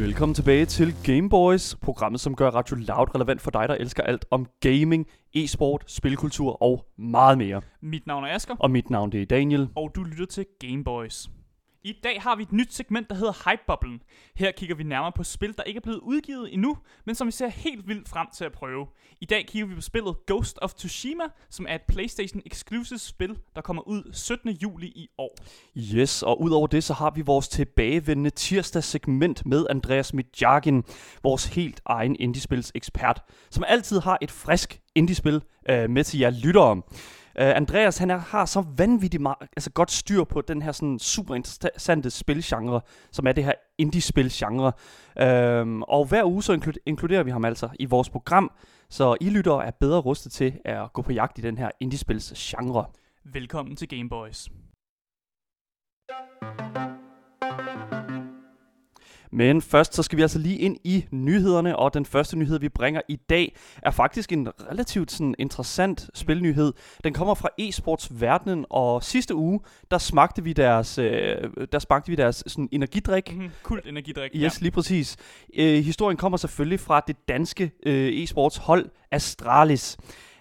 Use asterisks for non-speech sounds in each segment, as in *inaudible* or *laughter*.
Velkommen tilbage til Gameboys, programmet som gør Radio Loud relevant for dig, der elsker alt om gaming, e-sport, spilkultur og meget mere. Mit navn er Asger, Og mit navn det er Daniel. og du lytter til Gameboys. I dag har vi et nyt segment, der hedder Hypeboblen. Her kigger vi nærmere på spil, der ikke er blevet udgivet endnu, men som vi ser helt vildt frem til at prøve. I dag kigger vi på spillet Ghost of Tsushima, som er et PlayStation Exclusive spil, der kommer ud 17. juli i år. Yes, og udover det, så har vi vores tilbagevendende tirsdagssegment med Andreas Midjagin, vores helt egen indiespils ekspert, som altid har et frisk indiespil øh, med til jer lyttere. Uh, Andreas, han er, har så vanvittigt meget, altså godt styr på den her sådan super interessante spilgenre, som er det her indie-spilgenre. Uh, og hver uge så inkluderer vi ham altså i vores program, så I lyttere er bedre rustet til at gå på jagt i den her indie-spils-genre. Velkommen til Gameboys. Men først så skal vi altså lige ind i nyhederne, og den første nyhed, vi bringer i dag, er faktisk en relativt sådan, interessant spilnyhed. Den kommer fra e-sports verdenen, og sidste uge, der smagte vi deres, øh, der smagte vi deres sådan, energidrik. Mm-hmm. Kult energidrik. Yes, lige præcis. Øh, historien kommer selvfølgelig fra det danske øh, e-sports hold Astralis.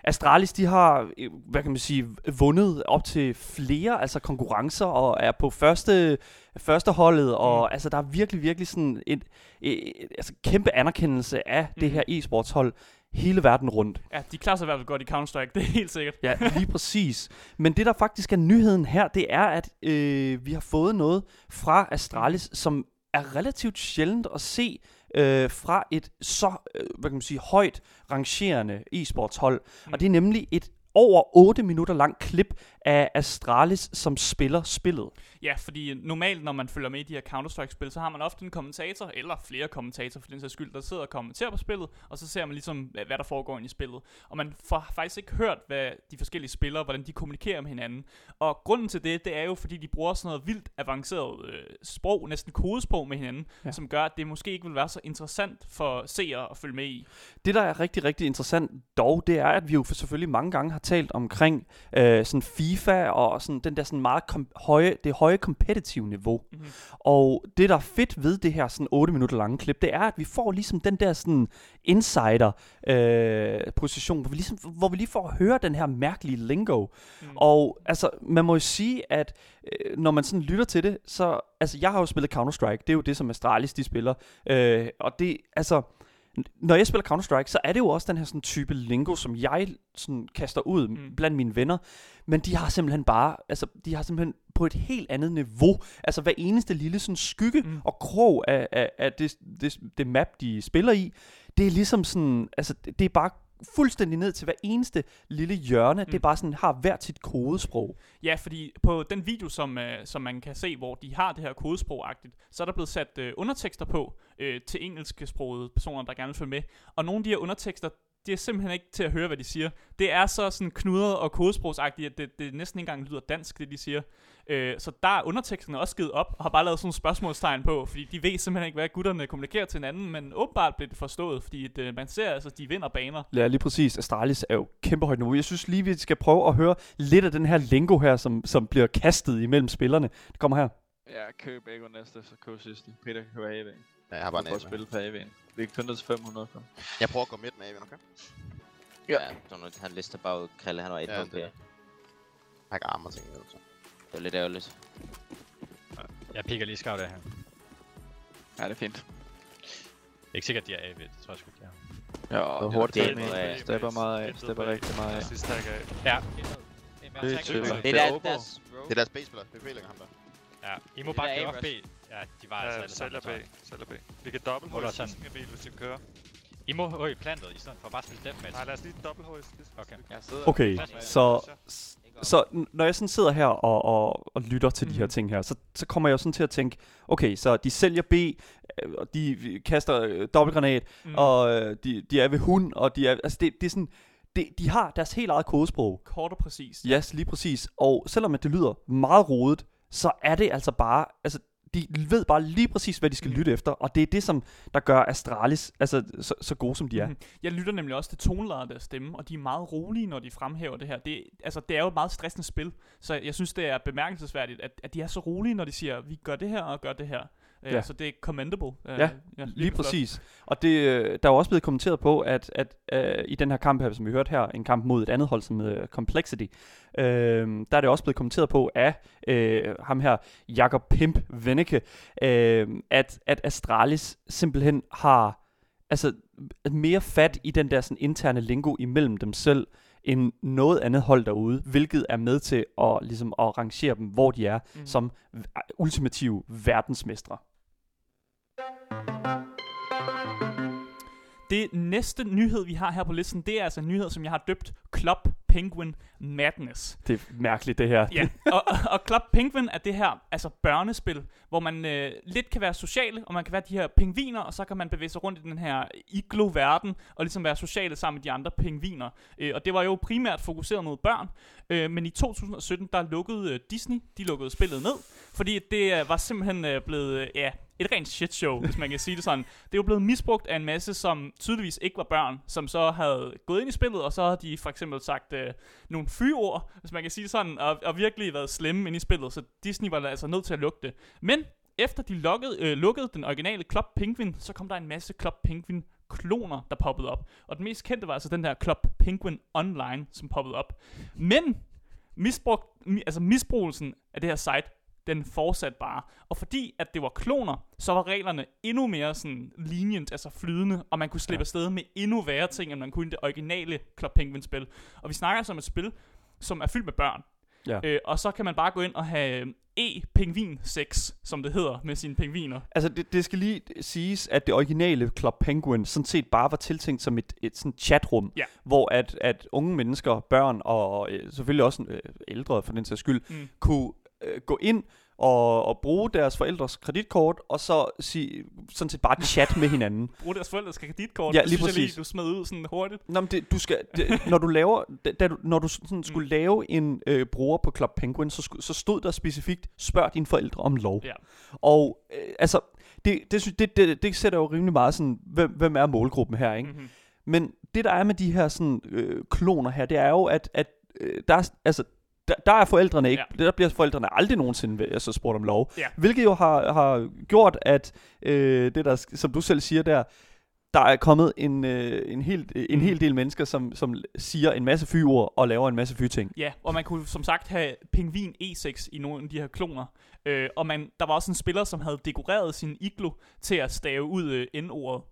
Astralis, de har, øh, hvad kan man sige, vundet op til flere altså konkurrencer og er på første, første holdet, og Mm. altså der er virkelig, virkelig sådan et, et, et altså kæmpe anerkendelse af mm. det her e-sportshold hele verden rundt. Ja, de klarer sig i hvert fald godt i Counter-Strike, *laughs* det er helt sikkert. Ja, lige præcis. Men det, der faktisk er nyheden her, det er, at øh, vi har fået noget fra Astralis, som er relativt sjældent at se øh, fra et så, øh, hvad kan man sige, højt rangerende e-sportshold. Mm. Og det er nemlig et over 8 minutter lang klip af Astralis, som spiller spillet. Ja, fordi normalt, når man følger med i de her Counter-Strike-spil, så har man ofte en kommentator, eller flere kommentatorer for den sags skyld, der sidder og kommenterer på spillet, og så ser man ligesom, hvad der foregår inde i spillet. Og man får faktisk ikke hørt, hvad de forskellige spillere, hvordan de kommunikerer med hinanden. Og grunden til det, det er jo, fordi de bruger sådan noget vildt avanceret øh, sprog, næsten kodesprog med hinanden, ja. som gør, at det måske ikke vil være så interessant for seere at følge med i. Det, der er rigtig, rigtig interessant dog, det er, at vi jo selvfølgelig mange gange har talt omkring øh, sådan FIFA og sådan den der sådan meget kom- høje, det høje competitive niveau. Mm-hmm. Og det, der er fedt ved det her sådan 8 minutter lange klip, det er, at vi får ligesom den der sådan insider øh, position, hvor vi, ligesom, hvor vi lige får at høre den her mærkelige lingo. Mm. Og altså, man må jo sige, at øh, når man sådan lytter til det, så, altså jeg har jo spillet Counter-Strike, det er jo det, som Astralis de spiller, øh, og det, altså, når jeg spiller Counter-Strike, så er det jo også den her sådan type lingo, som jeg sådan kaster ud mm. Blandt mine venner, men de har simpelthen bare, altså de har simpelthen på et helt andet niveau, altså hver eneste lille sådan skygge. Mm. og krog af, af, af det, det, det map, de spiller i, det er ligesom sådan, altså det det er bare fuldstændig ned til hver eneste lille hjørne, mm. det er Mm. bare sådan, har hvert sit kodesprog. Ja, fordi på den video, som, øh, som man kan se, hvor de har det her kodesprog-agtigt, så er der blevet sat øh, undertekster på øh, til engelsksprogede personer, der gerne vil følge med. Og nogle af de her undertekster, det er simpelthen ikke til at høre, hvad de siger. Det er så sådan knudret og kodesprogsagtigt, at det, det næsten ikke engang lyder dansk, det de siger. Øh, så der er underteksterne også givet op, og har bare lavet sådan nogle spørgsmålstegn på, fordi de ved simpelthen ikke, hvad gutterne kommunikerer til hinanden, men åbenbart bliver det forstået, fordi at, øh, man ser altså, de vinder baner. Ja, lige præcis. Astralis er jo kæmpe højt niveau. Jeg synes lige, vi skal prøve at høre lidt af den her lingo her, som, som bliver kastet imellem spillerne. Det kommer her. Ja, køb ikke næste, så køb sidste. Peter kan købe AV'en. Ja, jeg har bare en for at AV. spille på AV'en. Vi kan kun til 500 for. Jeg prøver at gå midt med AV'en, okay? Ja. Ja, så nu han lister bare ud, Krille, han var et Ja, det- det. Har ikke arme og ting, altså. Det var lidt ærgerligt. Jeg pikker lige scout af her. Ja, det er fint. Ikke sikkert, de er AV, det tror jeg sgu ikke, de er. Ja, og hurtigt det er af- Stepper meget af. Stepper rigtig meget af. Sidste tag af. Ja. Det er tøller. Det Det er er deres Det er deres B-spiller. Det er ham der. Ja, I må Det bare op B. Ja, de var altså alle sammen. sælger bag. Sælger bag. Vi kan dobbelt sådan. sidste bil, hvis vi kører. I må høje plantet, i stedet for bare at spille deathmatch. Nej, lad os lige dobbelt højst. Okay. Jeg sidder Okay, så, så når jeg sådan sidder her og, og, og lytter til mm. de her Mhm. ting her, så, så kommer jeg sådan til at tænke, okay, så de sælger B, øh, og de kaster øh, dobbeltgranat, mm. Mm. og øh, de, de er ved hund, og de er, altså det, det er sådan, det, de har deres helt eget kodesprog. Kort og præcist. Yes, lige præcis. Og selvom det lyder meget rodet, så er det altså bare, altså de ved bare lige præcis, hvad de skal Mhm. lytte efter, og det er det, som der gør Astralis altså, så, så gode, som de er. Mhm. Jeg lytter nemlig også til toneladet af deres stemme, og de er meget rolige, når de fremhæver det her. Det, altså, det er jo et meget stressende spil, så jeg synes, det er bemærkelsesværdigt, at, at de er så rolige, når de siger, vi gør det her og gør det her. Øh, Ja. Så det er commendable. Øh, Ja, virkelig Lige flot. præcis. Og det, øh, der er jo også blevet kommenteret på, at, at øh, i den her kamp her, som vi hørte her, en kamp mod et andet hold som øh, Complexity, øh, der er det også blevet kommenteret på af øh, ham her, Jakob Pimp Venneke, øh, at, at Astralis simpelthen har altså, mere fat i den der sådan, interne lingo imellem dem selv, end noget andet hold derude, hvilket er med til at, ligesom, at rangere dem, hvor de er, mm. som ultimative verdensmestre. Det næste nyhed, vi har her på listen, det er altså en nyhed, som jeg har døbt Club Penguin Madness. Det er mærkeligt, det her. Ja, og, og- Club Penguin er det her altså børnespil, hvor man øh, lidt kan være sociale, og man kan være de her pingviner, og så kan man bevæge sig rundt i den her iglo-verden, og ligesom være sociale sammen med de andre pingviner. Øh, og det var jo primært fokuseret mod børn, øh, men i 2017, der lukkede øh, Disney, de lukkede spillet ned, fordi det øh, var simpelthen øh, blevet, øh, ja, et rent shit show, hvis man kan sige det sådan. Det er jo blevet misbrugt af en masse, som tydeligvis ikke var børn, som så havde gået ind i spillet, og så havde de for eksempel sagt øh, nogle fyord, hvis man kan sige det sådan, og, og virkelig været slemme ind i spillet, så Disney var altså nødt til at lukke det. Men efter de lukkede, øh, lukkede den originale Club Penguin, så kom der en masse Club Penguin kloner, der poppede op. Og den mest kendte var altså den der Club Penguin Online, som poppede op. Men misbrug, mi, altså misbrugelsen af det her site, den fortsatte bare. Og fordi at det var kloner, så var reglerne endnu mere sådan lenient, altså flydende, og man kunne slippe Ja. afsted med endnu værre ting, end man kunne i det originale Club Penguin-spil. Og vi snakker altså om et spil, som er fyldt med børn. Ja. Øh, og så kan man bare gå ind og have øh, e-pingvin sex, som det hedder, med sine pingviner. Altså, det, det skal lige siges, at det originale Club Penguin sådan set bare var tiltænkt som et, et sådan chatrum, Ja. hvor at, at unge mennesker, børn og øh, selvfølgelig også øh, ældre for den sags skyld, Mm. kunne øh, gå ind og, og bruge deres forældres kreditkort, og så sige, sådan set bare chat med hinanden. *laughs* Bruge deres forældres kreditkort. Ja, det lige synes jeg præcis. lige, du smed ud sådan hurtigt. Nå, men det, du skal, det, når du laver, da, du, når du sådan skulle Mm. lave en øh, bruger på Club Penguin, så, så stod der specifikt, spørg dine forældre om lov. Ja. Og øh, altså, det, det, det, det, det sætter jo rimelig meget sådan, hvem, hvem er målgruppen her, ikke? Mm-hmm. Men det der er med de her sådan øh, kloner her, det er jo, at, at øh, der, er, altså, der, der er forældrene ikke, ja. der bliver forældrene aldrig nogensinde altså, spurgt om lov. Ja. Hvilket jo har, har gjort, at øh, det der, som du selv siger der, der er kommet en, øh, en, hel, en Mm. hel del mennesker, som, som siger en masse fyord og laver en masse fyting. Ja, og man kunne som sagt have pingvin E6 i nogle af de her kloner. Øh, og man, der var også en spiller, som havde dekoreret sin iglo til at stave ud øh, N-ordet.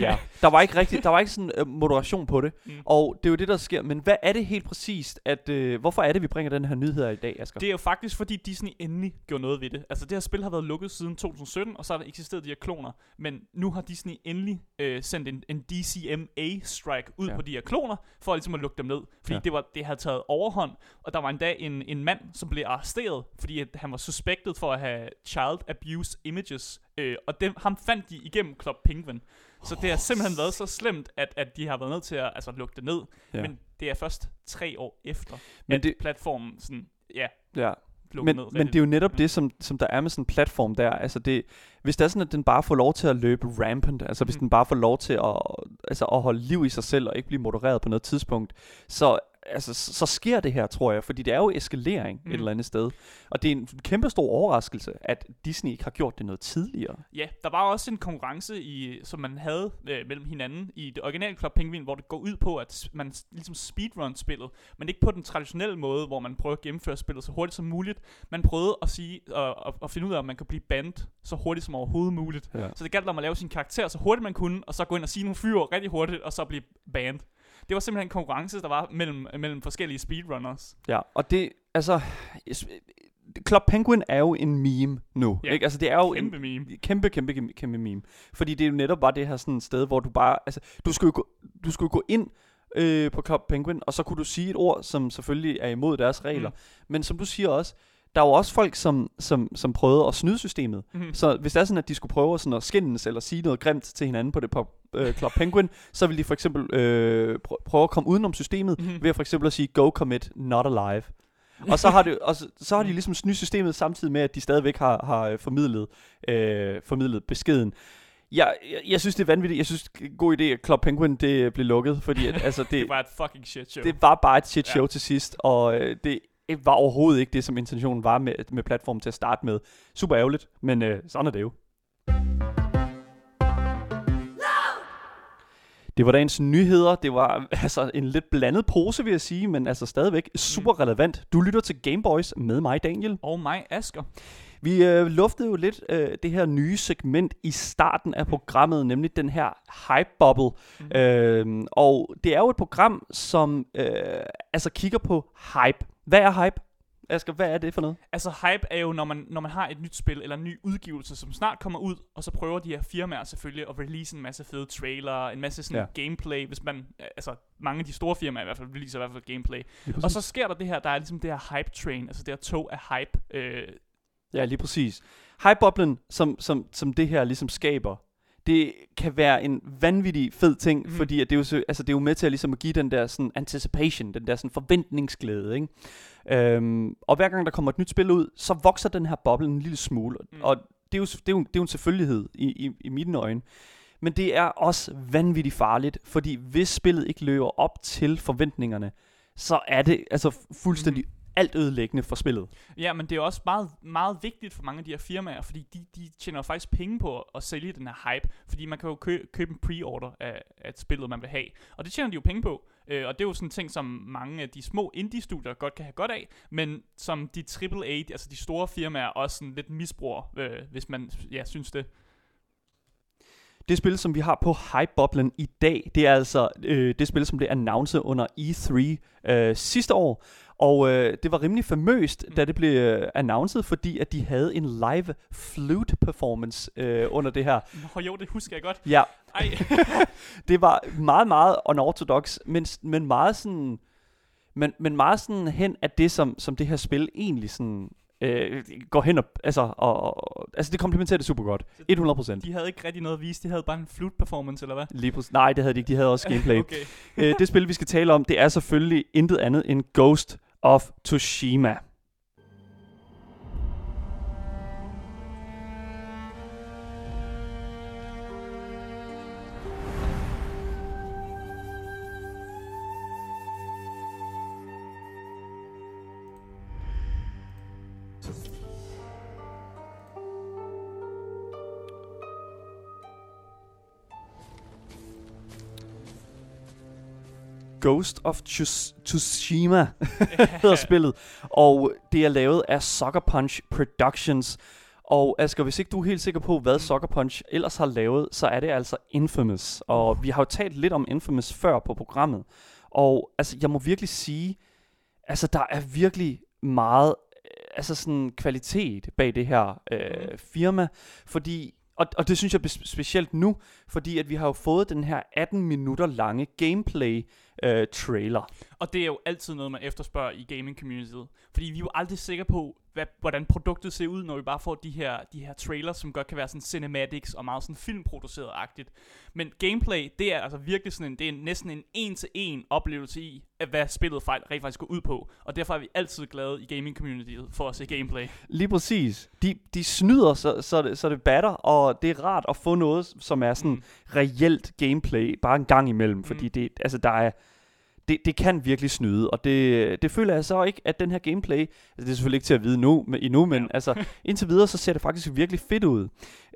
Ja. *laughs* Der var ikke rigtig, der var ikke sådan øh, moderation på det. Mm. Og det er jo det, der sker. Men hvad er det helt præcist, at, øh, hvorfor er det, vi bringer den her nyhed her i dag, Asger? Det er jo faktisk, fordi Disney endelig gjorde noget ved det. Altså, det her spil har været lukket siden 2017, og så har der eksisteret de her kloner. Men nu har Disney endelig øh, sendt en, en DCMA-strike ud ja. På de her kloner, for ligesom at lukke dem ned. Fordi. Ja. det, var, det havde taget overhånd, og der var endda en, en mand, som blev arresteret, fordi at han var suspektet for at have child abuse images. Øh, og dem, ham fandt de igennem Club Penguin. Så det har simpelthen været så slemt, at, at de har været nødt til at altså, lukke det ned. Ja. Men det er først tre år efter, Men at det- platformen sådan, ja, Ja. Men, ned. men det er jo netop det, som, som der er med sådan en platform der. Altså det, hvis det er sådan, at den bare får lov til at løbe rampant, altså hvis Mhm. den bare får lov til at, altså at holde liv i sig selv og ikke blive modereret på noget tidspunkt, så, altså, så, så sker det her, tror jeg. Fordi det er jo eskalering mm. Et eller andet sted. Og det er en kæmpe stor overraskelse, at Disney ikke har gjort det noget tidligere. Ja, der var også en konkurrence, i, som man havde øh, mellem hinanden i det originale Club Penguin, hvor det går ud på, at man ligesom speedrun spillet, men ikke på den traditionelle måde, hvor man prøver at gennemføre spillet så hurtigt som muligt. Man prøvede at sige og, og, og finde ud af, om man kan blive banned så hurtigt som overhovedet muligt. Ja. Så det galt om at lave sin karakter så hurtigt man kunne, og så gå ind og sige nogle fyre rigtig hurtigt, og så blive banned. Det var simpelthen en konkurrence, der var mellem, mellem forskellige speedrunners. Ja, og det, altså, Club Penguin er jo en meme nu. Ja, Ikke? Altså det er jo Kæmpe en, meme. Kæmpe, kæmpe, kæmpe, kæmpe meme. Fordi det er jo netop bare det her sådan sted, hvor du bare, altså, du skulle gå, du skulle gå ind øh, på Club Penguin, og så kunne du sige et ord, som selvfølgelig er imod deres regler. Mm. Men som du siger også, der er jo også folk, som, som, som prøvede at snyde systemet. Mhm. Så hvis det er sådan, at de skulle prøve sådan at skændes eller sige noget grimt til hinanden på det på, øh, Club Penguin, *laughs* så vil de for eksempel øh, pr- prøve at komme udenom systemet, Mhm. mm-hmm. ved at for eksempel at sige, go commit, not alive. og så har, det, og så, så har de ligesom snydt systemet samtidig med, at de stadigvæk har, har øh, formidlet, øh, formidlet beskeden. Jeg, jeg, jeg synes, det er vanvittigt. Jeg synes, det er en god idé, at Club Penguin det blev lukket, fordi at, altså, *laughs* det, Det var et fucking shit show. det var bare et shit show Ja. til sidst, og øh, det var overhovedet ikke det, som intentionen var med, med platformen til at starte med. Super ærgerligt, men øh, sådan er det jo. Det var dagens nyheder. Det var *laughs* altså en lidt blandet pose, vil jeg sige, men altså stadigvæk super relevant. Du lytter til Gameboys med mig, Daniel. Og mig, Asker. Vi øh, luftede jo lidt øh, det her nye segment i starten af programmet, nemlig den her hype bubble. Mm. Øh, og det er jo et program, som øh, altså kigger på hype. Hvad er hype? Asger, hvad er det for noget? Altså hype er jo, når man, når man har et nyt spil eller en ny udgivelse, som snart kommer ud, og så prøver de her firmaer selvfølgelig at release en masse fede trailer, en masse sådan Ja. gameplay, hvis man, altså mange af de store firmaer i hvert fald, releaser i hvert fald gameplay. Og så sker der det her, der er ligesom det her hype train, altså det her tog af hype. Øh, Ja, lige præcis. Hypeboblen, som, som, som det her ligesom skaber, det kan være en vanvittig fed ting, mm. Fordi at det, er jo, så- altså, det er jo med til at, ligesom at give den der sådan, anticipation, den der sådan, forventningsglæde. Ikke? Øhm, og hver gang der kommer et nyt spil ud, så vokser den her boble en lille smule. Mm. Og det er, jo, det, er jo, det er jo en selvfølgelighed i, i, i mine øjne. Men det er også vanvittigt farligt, fordi hvis spillet ikke løber op til forventningerne, så er det altså fuldstændig mm. Alt ødelæggende for spillet. Ja, men det er også meget, meget vigtigt for mange af de her firmaer, fordi de, de tjener faktisk penge på at, sælge den her hype, fordi man kan jo kø, købe en pre-order af, af spillet, man vil have. Og det tjener de jo penge på, øh, og det er jo sådan en ting, som mange af de små indie-studier godt kan have godt af, men som de AAA, altså de store firmaer, også sådan lidt misbruger, øh, hvis man ja, synes det. Det spil, som vi har på Hype-boblen i dag, det er altså øh, det spil, som blev announceret under E3 øh, sidste år. Og øh, det var rimelig famøst, da det blev øh, announceret, fordi at de havde en live flute performance øh, under det her. Nå jo, det husker jeg godt. Ja, Ej, *laughs* det var meget, meget unorthodox, men, men meget sådan... Men, men meget sådan hen af det, som, som det her spil egentlig sådan, øh, går hen og... Altså, og, og, altså, det komplementerer det super godt. 100%. de havde ikke rigtig noget at vise, de havde bare en flute performance, eller hvad? Lige præcis. Nej, det havde de ikke. De havde også *laughs* gameplay. okay. Øh, det spil, vi skal tale om, det er selvfølgelig intet andet end Ghost of Tsushima. Ghost of Tsus- Tsushima *laughs* hedder spillet, og det er lavet af Sucker Punch Productions. Og Asger, hvis ikke du er helt sikker på, hvad Sucker Punch ellers har lavet, så er det altså Infamous. Og vi har jo talt lidt om Infamous før på programmet. Og altså, jeg må virkelig sige, altså der er virkelig meget øh, altså sådan kvalitet bag det her øh, firma, fordi og, og det synes jeg specielt nu, fordi at vi har jo fået den her 18 minutter lange gameplay øh, trailer. Og det er jo altid noget, man efterspørger i gaming communityet. Fordi vi er jo aldrig sikre på, hvad, hvordan produktet ser ud, når vi bare får de her, de her trailers, som godt kan være sådan cinematics og meget sådan filmproduceret-agtigt. Men gameplay, det er altså virkelig sådan en, det er næsten en en-til-en oplevelse i, at hvad spillet fejl rent faktisk går ud på. Og derfor er vi altid glade i gaming communityet for at se gameplay. Lige præcis. De, de snyder, så, så, det, så det batter, og det er rart at få noget, som er sådan mm. reelt gameplay, bare en gang imellem, fordi det, altså, der er, det, det kan virkelig snyde, og det, det føler jeg så ikke, at den her gameplay, altså det er selvfølgelig ikke til at vide nu, men, endnu, men Ja. altså *laughs* indtil videre, så ser det faktisk virkelig fedt ud.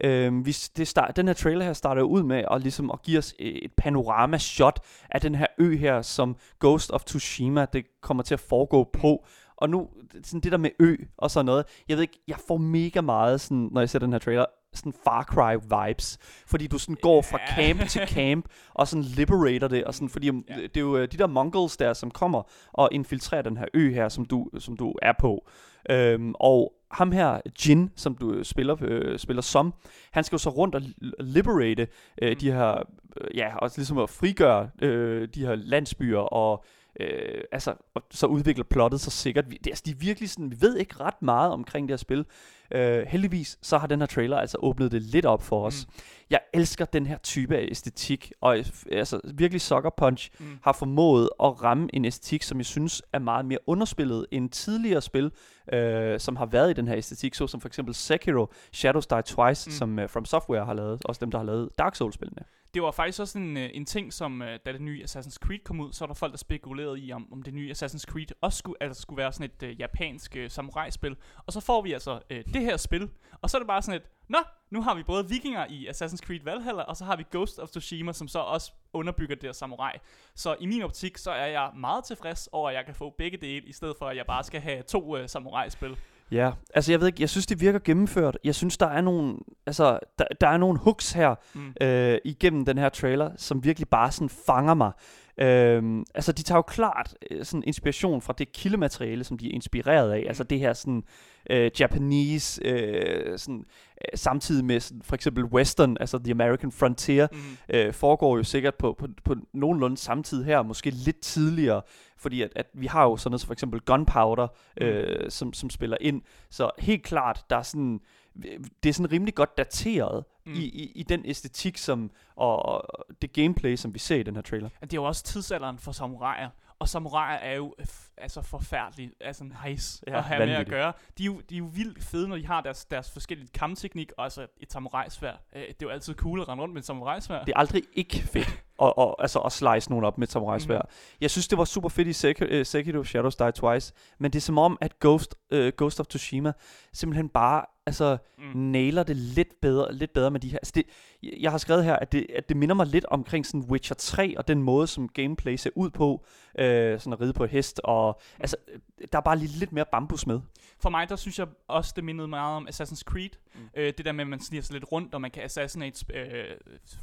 Øhm, hvis det start, den her trailer her starter ud med at, ligesom, at give os et panorama-shot af den her ø her, som Ghost of Tsushima, det kommer til at foregå på, og nu, sådan det der med ø og sådan noget, jeg ved ikke, jeg får mega meget, sådan, når jeg ser den her trailer, sådan Far Cry vibes, fordi du sådan går fra camp til *laughs* camp, og sådan liberator det, og sådan, fordi ja. Det er jo øh, de der mongols der, som kommer og infiltrerer den her ø her, som du, som du er på. Øhm, og ham her, Jin, som du øh, spiller, øh, spiller som, han skal jo så rundt og li- liberate øh, Mm. de her, øh, ja, og ligesom at frigøre øh, de her landsbyer, og øh, altså, og så udvikler plottet sig sikkert. Vi, det, altså, de er virkelig sådan, vi ved ikke ret meget omkring det her spil. Øh, heldigvis, så har den her trailer altså åbnet det lidt op for os. Mm. Jeg elsker den her type af æstetik, og altså virkelig Sucker Punch Mm. har formået at ramme en æstetik, som jeg synes er meget mere underspillet end tidligere spil, øh, som har været i den her æstetik, såsom for eksempel Sekiro, Shadows Die Twice. Mm. som uh, From Software har lavet, også dem, der har lavet Dark Souls-spillene det var faktisk også en, øh, en ting, som øh, da det nye Assassin's Creed kom ud, så var der folk, der spekulerede i, om, om det nye Assassin's Creed også skulle, altså skulle være sådan et øh, japansk øh, samurai-spil. Og så får vi altså øh, det her spil, og så er det bare sådan et, nå, nu har vi både vikinger i Assassin's Creed Valhalla, og så har vi Ghost of Tsushima, som så også underbygger det her samurai. Så i min optik, så er jeg meget tilfreds over, at jeg kan få begge dele, i stedet for at jeg bare skal have to øh, samurai-spil. Ja, altså jeg ved ikke, jeg synes det virker gennemført. Jeg synes der er nogle, altså der, der er nogle hooks her Mm. øh, igennem den her trailer, som virkelig bare sådan fanger mig. Øhm, altså de tager jo klart øh, sådan inspiration fra det kildemateriale, som de er inspireret af. Altså det her sådan øh, Japanese, øh, sådan, øh, samtidig med sådan, for eksempel western, altså The American Frontier, Mm. øh, foregår jo sikkert på, på, på nogenlunde samtidig her, måske lidt tidligere, fordi at, at vi har jo sådan noget som for eksempel Gunpowder, øh, som, som spiller ind. Så helt klart, der er sådan, det er sådan rimelig godt dateret Mm. i, i, i den æstetik som, og, og det gameplay, som vi ser i den her trailer. Det er jo også tidsalderen for samuraier. Og samuraier er jo altså forfærdeligt, altså nice Ja, at have med at vanvittigt. gøre. De er, jo, de er jo vildt fede, når de har deres, deres forskellige kampteknik, og altså et samurajsvær. Øh, det er jo altid cool at rende rundt med et samurajsvær. Det er aldrig ikke fedt *laughs* at, at, altså at slice nogen op med. Mhm. Mm. Jeg synes, det var super fedt i Sek- uh, Sekiro Shadows Die Twice, men det er som om, at Ghost, uh, Ghost of Tsushima simpelthen bare altså, Mm. mm. nailer det lidt bedre, lidt bedre med de her. Altså det, jeg har skrevet her, at det, at det minder mig lidt omkring sådan Witcher 3, og den måde, som gameplay ser ud på, øh, sådan at ride på et hest, og altså, der er bare lige lidt mere bambus med. For mig, der synes jeg også, det mindede meget om Assassin's Creed. Mm. Mm. Øh, det der med, at man sniger sig lidt rundt, og man kan assassinate øh,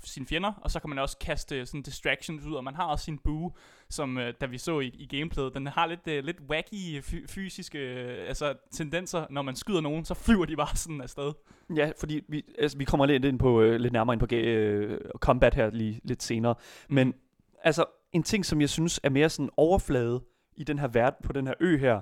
sine fjender, og så kan man også kaste sådan distractions ud, og man har også sin bue, som øh, da vi så i, i gameplayet, den har lidt, øh, lidt wacky fy- fysiske øh, altså, tendenser. Når man skyder nogen, så flyver de bare sådan afsted. Ja, fordi vi, altså, vi kommer lidt, ind på, øh, lidt nærmere ind på øh, combat her lige lidt senere. Men altså, en ting, som jeg synes er mere sådan overflade i den her verden, på den her ø her,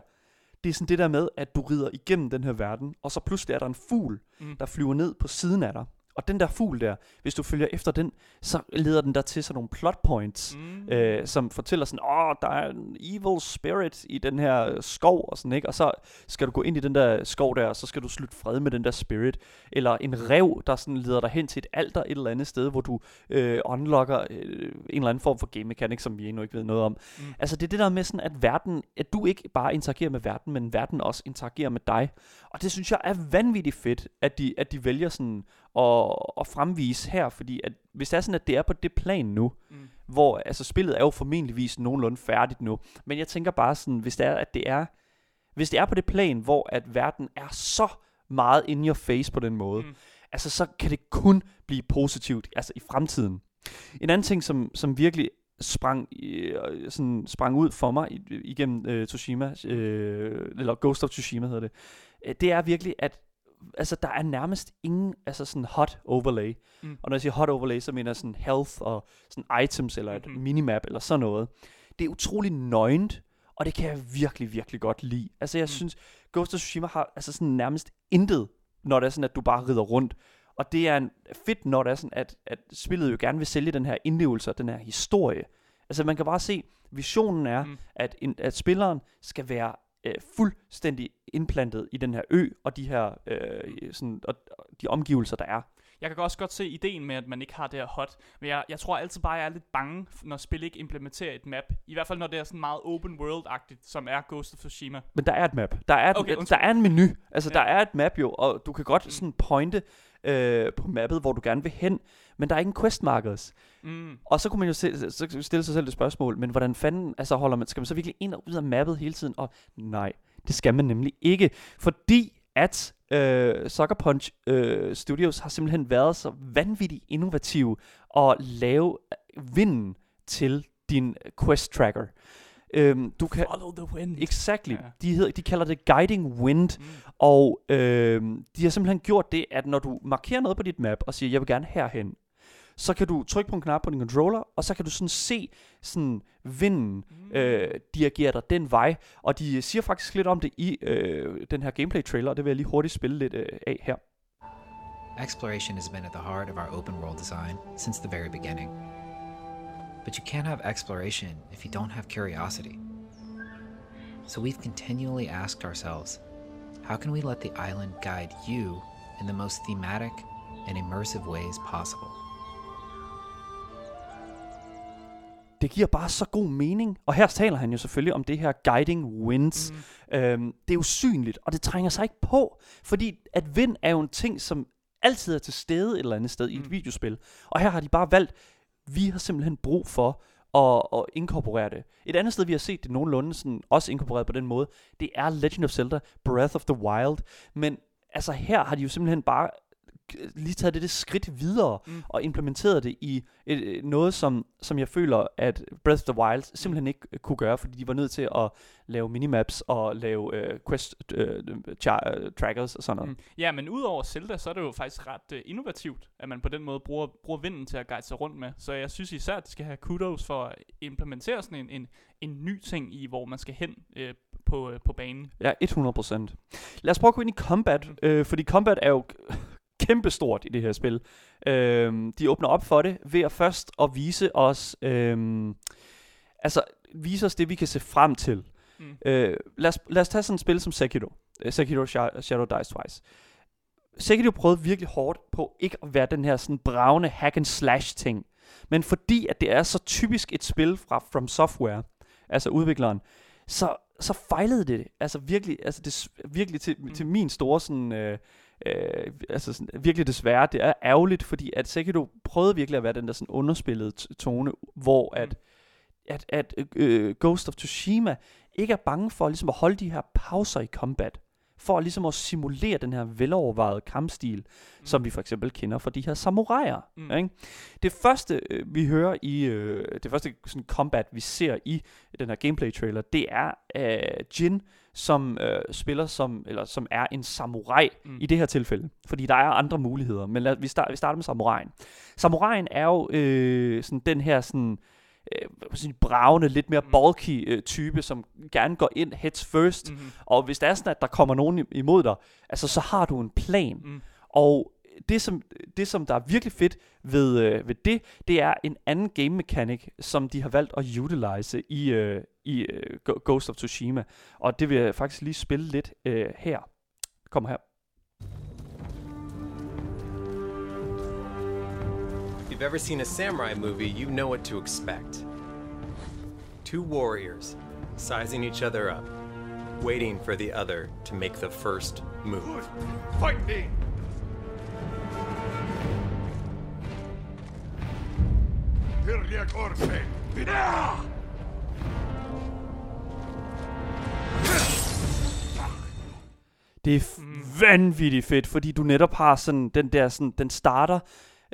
det er sådan det der med, at du rider igennem den her verden, og så pludselig er der en fugl, Mm. der flyver ned på siden af dig. Og den der fugl der, hvis du følger efter den, så leder den der til sådan nogle plot points, Mm. øh, som fortæller sådan, åh, der er en evil spirit i den her skov, og sådan, ikke? Og så skal du gå ind i den der skov der, og så skal du slutte fred med den der spirit. Eller en rev, der sådan leder dig hen til et alter et eller andet sted, hvor du øh, unlocker øh, en eller anden form for game mechanic, som vi endnu ikke ved noget om. Mm. Altså det er det der med sådan, at verden, at du ikke bare interagerer med verden, men verden også interagerer med dig. Og det synes jeg er vanvittigt fedt, at de, at de vælger sådan at, at fremvise her, fordi at hvis det er sådan, at det er på det plan nu, Mm. hvor altså spillet er jo formentligvis nogenlunde færdigt nu, men jeg tænker bare sådan, hvis det er, at det er, hvis det er på det plan, hvor at verden er så meget in your face på den måde, Mm. altså så kan det kun blive positivt, altså i fremtiden. En anden ting, som, som virkelig sprang, øh, sådan sprang ud for mig igennem øh, Tsushima, øh, eller Ghost of Tsushima hedder det, det er virkelig, at altså, der er nærmest ingen altså sådan hot overlay. Mm. Mm. Og når jeg siger hot overlay, så mener jeg sådan health og sådan items eller et mm-hmm. minimap eller sådan noget. Det er utrolig nøgent, og det kan jeg virkelig, virkelig godt lide. Altså jeg Mm. mm. synes, Ghost of Tsushima har altså sådan nærmest intet, når det er sådan, at du bare rider rundt. Og det er en fedt, når det er sådan, at, at spillet jo gerne vil sælge den her indlevelse og den her historie. Altså man kan bare se, visionen er, Mm. mm. at, en, at spilleren skal være øh, fuldstændig indplantet i den her ø og de her øh, sådan, og, og de omgivelser, der er. Jeg kan også godt se ideen med, at man ikke har det her hot. Men jeg, jeg tror altid bare, jeg er lidt bange, når spil ikke implementerer et map. I hvert fald, når det er sådan meget open world-agtigt, som er Ghost of Tsushima. Men der er et map. Der er, Okay, okay, undskyld. der er en menu. Altså, Ja. ja. der er et map jo, og du kan godt Mm. sådan pointe øh, på mappet, hvor du gerne vil hen, men der er ingen quest markers. Mm. Og så kunne man jo se, så stille sig selv det spørgsmål, men hvordan fanden, altså holder man, skal man så virkelig ind og ud af mappet hele tiden? Og nej, det skal man nemlig ikke, fordi at øh, Sucker Punch øh, Studios har simpelthen været så vanvittigt innovative og lave øh, vinden til din quest tracker. Øhm, du kan, Follow the wind. Exactly. Ja. De, hedder, de kalder det Guiding Wind, Mm. og øh, de har simpelthen gjort det, at når du markerer noget på dit map og siger, jeg vil gerne herhen, så kan du trykke på en knap på din controller, og så kan du sådan se sådan vinden Mm. øh, dirigere dig den vej. Og de siger faktisk lidt om det i øh, den her gameplay trailer, og det vil jeg lige hurtigt spille lidt øh, af her. Exploration has been at the heart of our open world design since the very beginning. But you can't have exploration if you don't have curiosity. So we've continually asked ourselves how can we let the island guide you in the most thematic and immersive ways possible? det giver bare så god mening. Og her taler han jo selvfølgelig om det her guiding winds. Mm. Øhm, det er usynligt, og det trænger sig ikke på, fordi at vind er jo en ting, som altid er til stede et eller andet sted mm. i et videospil. Og her har de bare valgt, vi har simpelthen brug for at, at inkorporere det. Et andet sted, vi har set det nogenlunde sådan, også inkorporeret på den måde, det er Legend of Zelda Breath of the Wild. Men altså her har de jo simpelthen bare lige taget det, det skridt videre mm. og implementeret det i et, et, noget, som, som jeg føler, at Breath of the Wild simpelthen ikke øh, kunne gøre, fordi de var nødt til at lave minimaps og lave øh, quest øh, char, øh, trackers og sådan noget. Mm. Ja, men udover Zelda, så er det jo faktisk ret øh, innovativt, at man på den måde bruger, bruger vinden til at guide sig rundt med. Så jeg synes især, at de skal have kudos for at implementere sådan en, en, en ny ting i, hvor man skal hen øh, på, øh, på banen. Ja, 100%. Lad os prøve at gå ind i combat, Mm. øh, fordi combat er jo kæmpestort i det her spil. Øh, de åbner op for det ved at først at vise os, øh, altså vise os det, vi kan se frem til. Mm. Øh, lad, os, lad os tage sådan et spil som Sekiro. Øh, Sekiro Sha- Shadow Dice Twice. Sekiro prøvede virkelig hårdt på ikke at være den her sådan bravende hack and slash ting. Men fordi at det er så typisk et spil fra From Software, altså udvikleren, så, så fejlede det. Altså virkelig, altså det, virkelig til, mm. til min store sådan, øh, øh, altså sådan, virkelig desværre, det er ærgerligt, fordi at Sekiro prøvede virkelig at være den der sådan underspillede tone, hvor at, at, at øh, Ghost of Tsushima ikke er bange for ligesom at holde de her pauser i combat, for ligesom at simulere den her velovervejede kampstil, mm. som vi for eksempel kender fra de her samuraier. Mm. Mm. Ikke? Det første, øh, vi hører i, øh, det første sådan combat, vi ser i den her gameplay trailer, det er øh, Jin, som øh, spiller som, eller som er en samurai Mm. mm. i det her tilfælde. Fordi der er andre muligheder, men lad, vi, start, vi starter med samuraien. Samuraien er jo øh, sådan den her sådan, øh, sige, bravende, lidt mere Mm. bulky øh, type, som gerne går ind heads first. Mm-hmm. Og hvis det er sådan, at der kommer nogen imod dig, altså så har du en plan. Mm. Og det som, det, som der er virkelig fedt ved, øh, ved det, det er en anden game mechanic, som de har valgt at utilize i, øh, i øh, Ghost of Tsushima. Og det vil jeg faktisk lige spille lidt øh, her. Kommer her. If you've ever seen a samurai movie, you know what to expect. Two warriors sizing each other up, waiting for the other to make the first move. Fight me! Tirria corte! Videa! Det er f- vanvittigt fedt, fordi du netop har sådan den der sådan, den starter,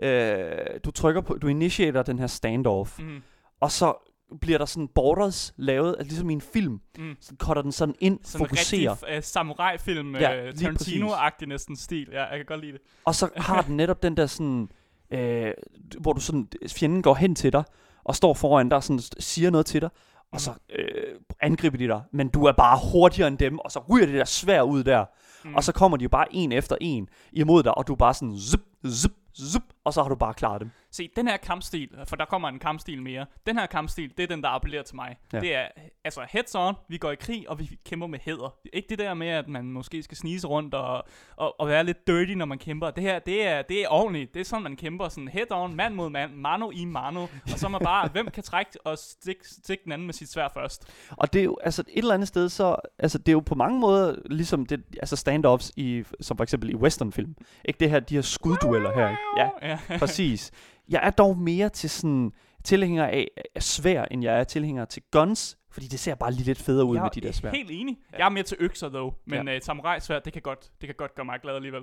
øh, du trykker på, du initierer den her standoff, Mm. og så bliver der sådan borders lavet, altså ligesom i en film, Mm. så cutter den sådan ind, Sådan en fokuserer, rigtig uh, samurai-film, Ja, lige Tarantino-agtig næsten stil. Ja, jeg kan godt lide det. og så har den netop den der sådan, øh, hvor du sådan, fjenden går hen til dig, og står foran dig og sådan siger noget til dig, og så øh, angriber de dig, men du er bare hurtigere end dem, og så ryger det der svær ud der, Mm. og så kommer de jo bare en efter en imod dig, og du er bare sådan, zup, zup, zup, og så har du bare klaret dem. Se, den her kampstil, for der kommer en kampstil mere. Den her kampstil, det er den, der appellerer til mig. Ja. Det er, altså heads on, vi går i krig, og vi kæmper med hæder. Ikke det der med, at man måske skal snise rundt og, og, og være lidt dirty, når man kæmper. Det her, det er, det er ordentligt. Det er sådan, man kæmper. Sådan head on, mand mod mand, mano i mano. Og så er man bare, *laughs* hvem kan trække og stikke stik den anden med sit svær først. Og det er jo, altså et eller andet sted, så, altså det er jo på mange måder, ligesom det, altså standoffs i, som for eksempel i westernfilm. Ikke det her, de her skuddueller her, ikke? Ja, ja. *laughs* præcis. Jeg er dog mere til sådan, tilhænger af, af svær, end jeg er tilhænger til guns, fordi det ser bare lige lidt federe ud jeg med de der er svær. helt enig. Jeg er mere til økser, dog. Men Ja. ja. uh, samurai svær, det kan godt, det kan godt gøre mig glad alligevel.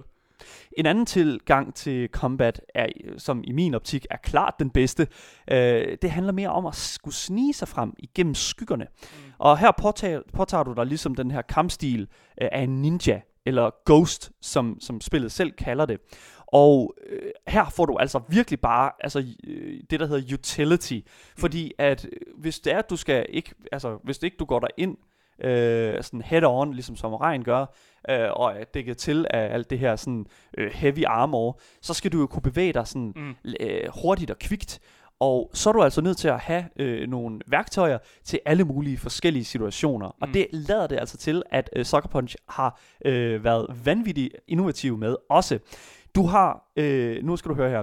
En anden tilgang til combat, er, som i min optik er klart den bedste, øh, det handler mere om at skulle snige sig frem igennem skyggerne. Mm. Og her påtager, påtager du dig ligesom den her kampstil øh, af en ninja, eller ghost, som, som spillet selv kalder det. Og øh, her får du altså virkelig bare altså, øh, det, der hedder utility. Fordi at øh, hvis det er, at du skal ikke, altså hvis det ikke du går der ind øh, sådan head on, ligesom samuraien gør, øh, og er dækket til af alt det her sådan øh, heavy armor, så skal du jo kunne bevæge dig sådan Mm. øh, hurtigt og kvikt. Og så er du altså nødt til at have øh, nogle værktøjer til alle mulige forskellige situationer. Og Mm. det lader det altså til, at øh, Sucker Punch har øh, været vanvittigt innovativ med også. Du har, øh, nu skal du høre her,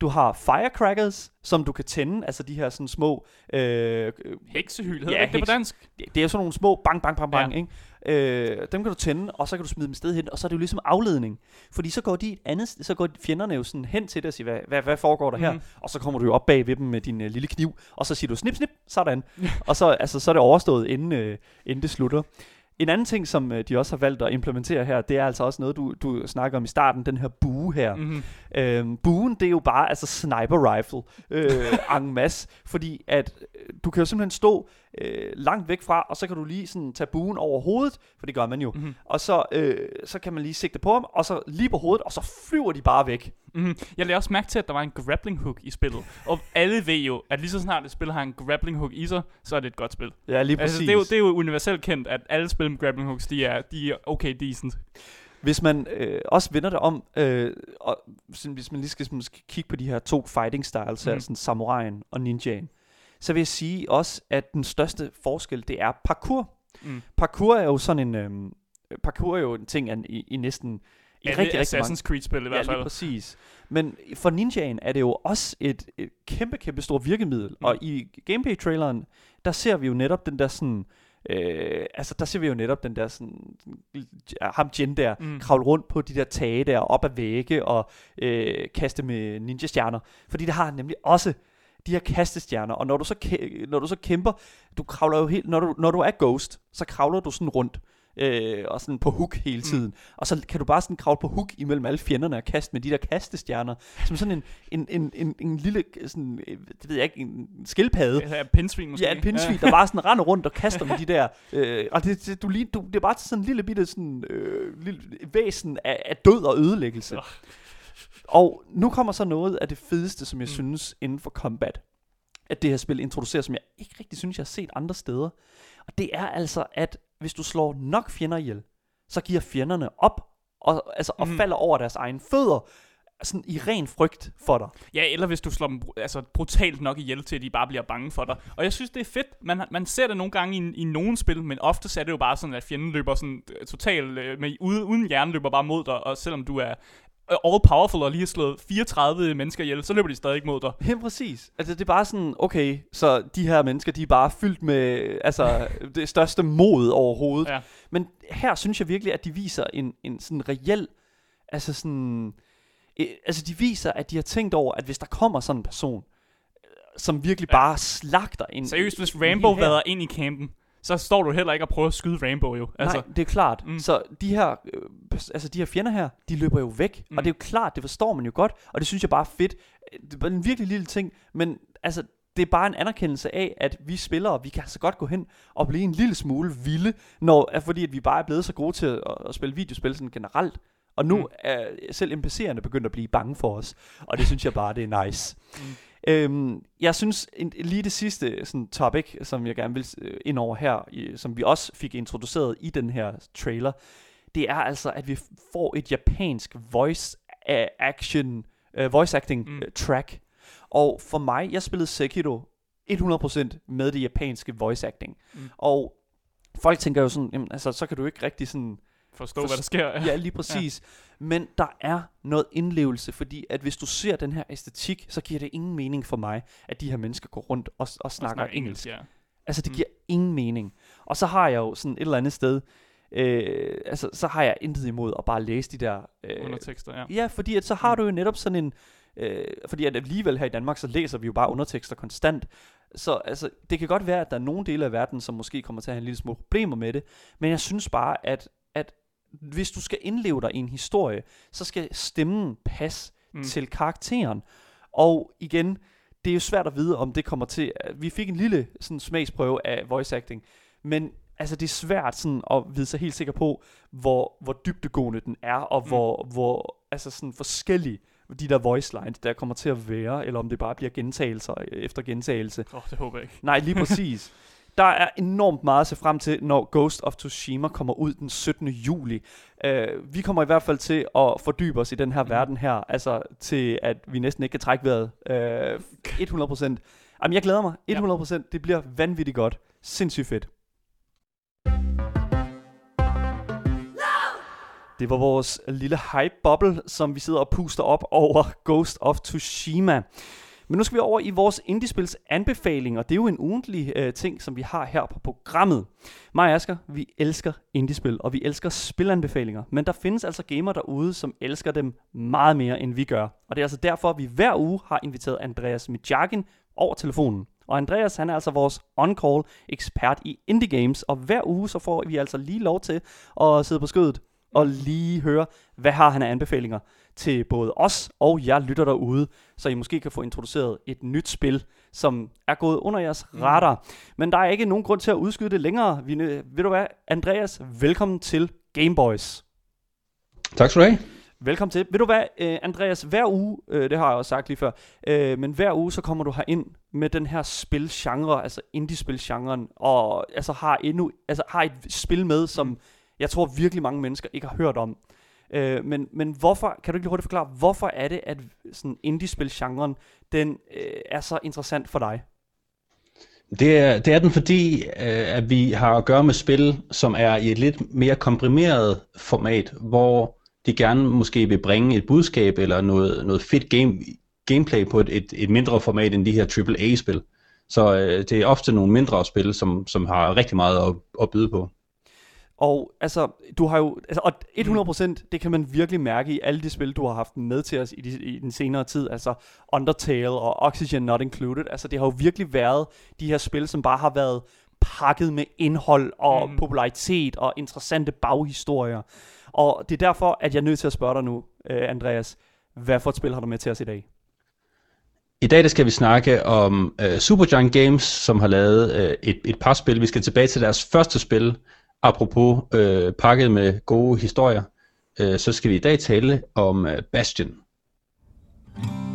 Du har firecrackers, som du kan tænde, altså de her sådan små... Øh, Heksehyl, hedder Ja, ikke det på dansk? det det er sådan nogle små bang, bang, bang, bang, Ja. ikke? Øh, dem kan du tænde, og så kan du smide dem sted hen, og så er det jo ligesom afledning. Fordi så går de et andet, så går fjenderne jo sådan hen til dig og siger, hvad, hvad, hvad foregår der her? Mhm. Og så kommer du jo op bag ved dem med din øh, lille kniv, og så siger du snip, snip, sådan. og så, altså, så er det overstået, inden, øh, inden det slutter. En anden ting, som øh, de også har valgt at implementere her, det er altså også noget, du, du snakker om i starten, den her bue her. Mm-hmm. Øhm, buen, det er jo bare altså sniper rifle øh, en masse, fordi at øh, du kan jo simpelthen stå øh, langt væk fra, og så kan du lige sådan tage buen over hovedet, for det gør man jo, Mhm. og så, øh, så kan man lige sigte på ham, og så lige på hovedet, og så flyver de bare væk. Mm-hmm. Jeg lagde også mærke til, at der var en grappling hook i spillet. Og alle ved jo, at lige så snart et spil har en grappling hook i sig, så er det et godt spil. Ja, lige præcis. Altså, det, er jo, det er jo universelt kendt, at alle spil med grappling hooks, de er, de er okay decent. Hvis man øh, også vender det om, øh, og sådan, hvis man lige skal, sådan, skal kigge på de her to fighting styles, mm. Altså samurajen og ninjaen, så vil jeg sige også, at den største forskel, det er parkour. Mm. Parkour er jo sådan en, øh, parkour er jo en ting an- i, i næsten, i Ja, rigtig, rigtig Assassin's Creed-spil i hvert Ja, fald. præcis. Men for ninjaen er det jo også et, et kæmpe, kæmpe stort virkemiddel. Mm. Og i gameplay-traileren, der ser vi jo netop den der sådan... Øh, altså, der ser vi jo netop den der sådan... Ham Jin der, Mm. kravle rundt på de der tage der, op ad vægge og øh, kaste med ninja-stjerner. Fordi det har han nemlig også de her kastestjerner, og når du så, når du så kæmper, du kravler jo helt, når du, når du er ghost, så kravler du sådan rundt, øh, og sådan på hook hele tiden, mm. og så kan du bare sådan kravle på hook imellem alle fjenderne og kaste med de der kastestjerner, som sådan en, en, en, en, en lille, sådan, det ved jeg ikke, en skildpadde, Ja, pindsvin måske. Ja, en pindsvin, der bare sådan render rundt og kaster med de der... Øh, og det, det, du, du, det er bare sådan en lille bitte sådan, øh, lille væsen af, af død og ødelæggelse. Og nu kommer så noget af det fedeste, som jeg Mm. mm. synes inden for combat, at det her spil introducerer, som jeg ikke rigtig synes, jeg har set andre steder. Og det er altså, at hvis du slår nok fjender ihjel, så giver fjenderne op, og, altså, og Mhm. falder over deres egen fødder, sådan i ren frygt for dig. Ja, eller hvis du slår dem altså, brutalt nok ihjel til, at de bare bliver bange for dig. Og jeg synes, det er fedt. Man, man ser det nogle gange i, i nogle spil, men ofte er det jo bare sådan, at fjenden løber sådan øh, totalt øh, med, uden, uden hjerne løber bare mod dig, og selvom du er all powerful og lige har slået 34 mennesker ihjel, så løber de stadig ikke mod dig. Helt præcis. Altså, det er bare sådan, okay, så de her mennesker, de er bare fyldt med altså, *laughs* det største mod overhovedet. Ja. Men her synes jeg virkelig, at de viser en, en sådan reel, altså sådan, eh, altså de viser, at de har tænkt over, at hvis der kommer sådan en person, som virkelig Ja. bare slagter en... Seriøst, hvis Rambo vader ind i campen, så står du heller ikke og prøver at skyde Rambo jo. Altså, Nej, det er klart. Mm. Så de her, øh, altså de her fjender her, de løber jo væk. Mm. Og det er jo klart, det forstår man jo godt. Og det synes jeg bare er fedt. Det er en virkelig lille ting, men altså, det er bare en anerkendelse af, at vi spillere, vi kan altså godt gå hen og blive en lille smule vilde, når, fordi at vi bare er blevet så gode til at, at spille videospil sådan generelt. Og nu mm. er selv NPC'erne begyndt at blive bange for os. Og det synes jeg bare, det er nice. Mm. Øhm, jeg synes en, lige det sidste sådan, topic, som jeg gerne vil øh, ind over her, i, som vi også fik introduceret i den her trailer, det er altså, at vi får et japansk voice action, uh, voice acting Mm. mm. track. Og for mig, jeg spillede Sekiro 100% med det japanske voice acting. Mm. Og folk tænker jo sådan, jamen, altså, så kan du ikke rigtig sådan Forstå, Forst- hvad der sker. Ja, lige præcis. ja. Men der er noget indlevelse, fordi at hvis du ser den her æstetik, så giver det ingen mening for mig, at de her mennesker går rundt og, og Og snakker engelsk. Ja. Altså, det Mm. giver ingen mening. Og så har jeg jo sådan et eller andet sted, øh, altså, så har jeg intet imod at bare læse de der... Øh, Undertekster, ja. Ja, fordi at så har Mm. du jo netop sådan en... Øh, fordi at alligevel her i Danmark, så læser vi jo bare undertekster konstant. Så altså, det kan godt være, at der er nogle dele af verden, som måske kommer til at have en lille smule problemer med det. Men jeg synes bare, at hvis du skal indleve dig i en historie, så skal stemmen passe Mm. til karakteren. Og igen, det er jo svært at vide, om det kommer til... Vi fik en lille sådan, smagsprøve af voice acting, men altså, det er svært sådan, at vide sig helt sikker på, hvor, hvor dybdegående den er, og Mm. hvor, hvor altså, sådan forskellige de der voice lines, der kommer til at være, eller om det bare bliver gentagelser efter gentagelse. Åh, oh, det håber jeg ikke. Nej, lige præcis. *laughs* Der er enormt meget at se frem til, når Ghost of Tsushima kommer ud den 17. juli. Uh, vi kommer i hvert fald til at fordybe os i den her mm. verden her, altså til at vi næsten ikke kan trække vejret. Uh, 100%. Jamen, jeg glæder mig. 100%. Det bliver vanvittigt godt. Sindssygt fedt. Det var vores lille hype-bubble, som vi sidder og puster op over Ghost of Tsushima. Men nu skal vi over i vores indiespils anbefalinger. Det er jo en ugentlig øh, ting, som vi har her på programmet. Mig og Asger, vi elsker indiespil, og vi elsker spilanbefalinger. Men der findes altså gamer derude, som elsker dem meget mere, end vi gør. Og det er altså derfor, at vi hver uge har inviteret Andreas Mijakin over telefonen. Og Andreas, han er altså vores on-call ekspert i indie games, og hver uge så får vi altså lige lov til at sidde på skødet og lige høre, hvad har han af anbefalinger til både os og jer lytter derude, så I måske kan få introduceret et nyt spil, som er gået under jeres radar. Men der er ikke nogen grund til at udskyde det længere. Vi, ved du hvad, Andreas, velkommen til Gameboys. Tak skal du have. Velkommen til. Ved du hvad, øh, Andreas, hver uge, øh, det har jeg også sagt lige før, øh, men hver uge så kommer du her ind med den her spilgenre, altså indie-spilgenren, og altså har, endnu, altså har et spil med, som jeg tror virkelig mange mennesker ikke har hørt om. Øh, men, men hvorfor, kan du ikke lige hurtigt forklare, hvorfor er det, at sådan indie-spilgenren, den øh, er så interessant for dig? Det er, det er den fordi, øh, at vi har at gøre med spil, som er i et lidt mere komprimeret format, hvor de gerne måske vil bringe et budskab eller noget, noget fedt game, gameplay på et, et, et mindre format end de her AAA-spil. Så øh, det er ofte nogle mindre spil, som, som har rigtig meget at, at byde på. Og altså, du har jo, altså, og 100%, det kan man virkelig mærke i alle de spil, du har haft med til os i, de, i den senere tid, altså Undertale og Oxygen Not Included, altså det har jo virkelig været de her spil, som bare har været pakket med indhold og mm. popularitet og interessante baghistorier. Og det er derfor, at jeg er nødt til at spørge dig nu, øh, Andreas, hvad for et spil har du med til os i dag? I dag der skal vi snakke om uh, Supergiant Games, som har lavet uh, et, et par spil. Vi skal tilbage til deres første spil, apropos øh, pakket med gode historier. øh, så skal vi i dag tale om øh, Bastion. Mm.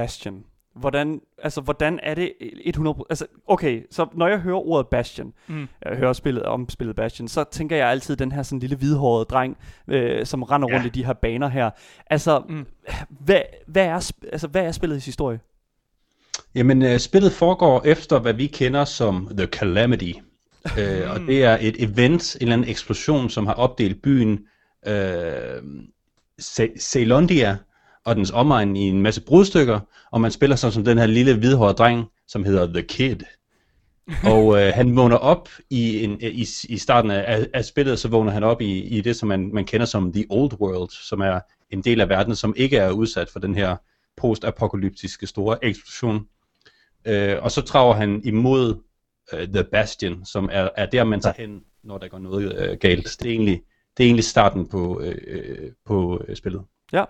Bastion. Hvordan, altså, hvordan er det 100... Altså, okay, så når jeg hører ordet Bastion, Mm. jeg hører spillet om spillet Bastion, så tænker jeg altid den her sådan lille hvidhårede dreng, øh, som render rundt i de her baner her. Altså, Mm. hvad, hvad, er, altså, hvad er spillets historie? Jamen, uh, spillet foregår efter, hvad vi kender som The Calamity. uh, *laughs* og det er et event, en eller anden eksplosion, som har opdelt byen uh, Ce- Ceylondia og dens omegn i en masse brudstykker, og man spiller så som den her lille hvidhårede dreng, som hedder The Kid. *laughs* og uh, han vågner op i, en, i, i starten af, af spillet, så vågner han op i, i det, som man, man kender som The Old World, som er en del af verden, som ikke er udsat for den her postapokalyptiske store eksplosion. Øh, og så trager han imod øh, The Bastion, som er, er der, man tager hen, når der går noget øh, galt. Det er egentlig, det er egentlig starten på, øh, øh, på øh, spillet. Ja,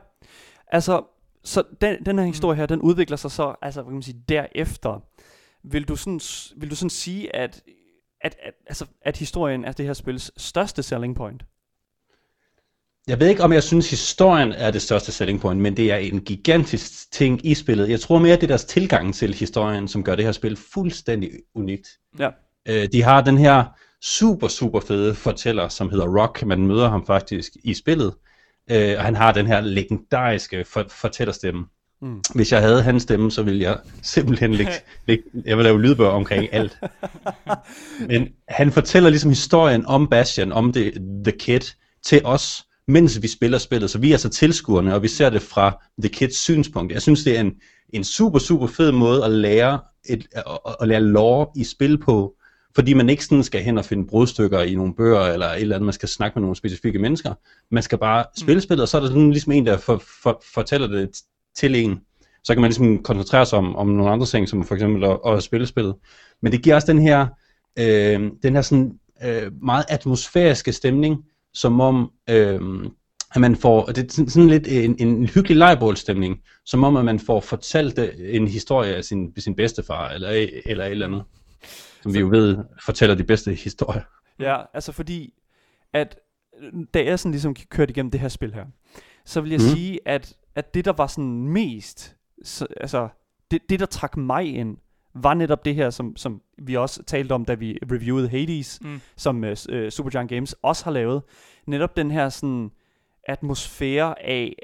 altså, så den, den her historie her, den udvikler sig så, altså, hvad kan man sige, derefter. Vil du sådan, vil du sådan sige, at, at, at, altså, at historien er det her spils største selling point? Jeg ved ikke, om jeg synes, historien er det største selling point, men det er en gigantisk ting i spillet. Jeg tror mere, det er deres tilgang til historien, som gør det her spil fuldstændig unikt. Ja. Øh, de har den her super, super fede fortæller, som hedder Rock. Man møder ham faktisk i spillet. Øh, og han har den her legendariske for- fortællerstemme. Mm. Hvis jeg havde hans stemme, så ville jeg simpelthen lægge, *laughs* lægge jeg ville lave lydbøger omkring alt. Men han fortæller ligesom historien om Bastian, om det, The Kid, til os, mens vi spiller spillet. Så vi er altså tilskuerne, og vi ser det fra The Kids synspunkt. Jeg synes, det er en, en super, super fed måde at lære, et, at, at lære lore i spil på, fordi man ikke sådan skal hen og finde brudstykker i nogle bøger, eller et eller andet, man skal snakke med nogle specifikke mennesker. Man skal bare spille spillet, og så er der sådan ligesom en, der for, for, fortæller det til en. Så kan man ligesom koncentrere sig om, om nogle andre ting, som for eksempel at, at spille spillet. Men det giver også den her, øh, den her sådan, øh, meget atmosfæriske stemning, som om, øh, at man får, det er sådan- lidt en, en hyggelig lejrbålstemning, som om, at man får fortalt en historie af sin, sin bedstefar, eller, eller et eller andet, som vi jo ved fortæller de bedste historier. Ja, altså fordi, at da jeg sådan ligesom kørte igennem det her spil her, så vil jeg mm. sige, at, at det, der var sådan mest, så, altså, det, det, der trak mig ind, var netop det her, som, som vi også talte om, da vi reviewede Hades, mm. som uh, Supergiant Games også har lavet. Netop den her sådan atmosfære af,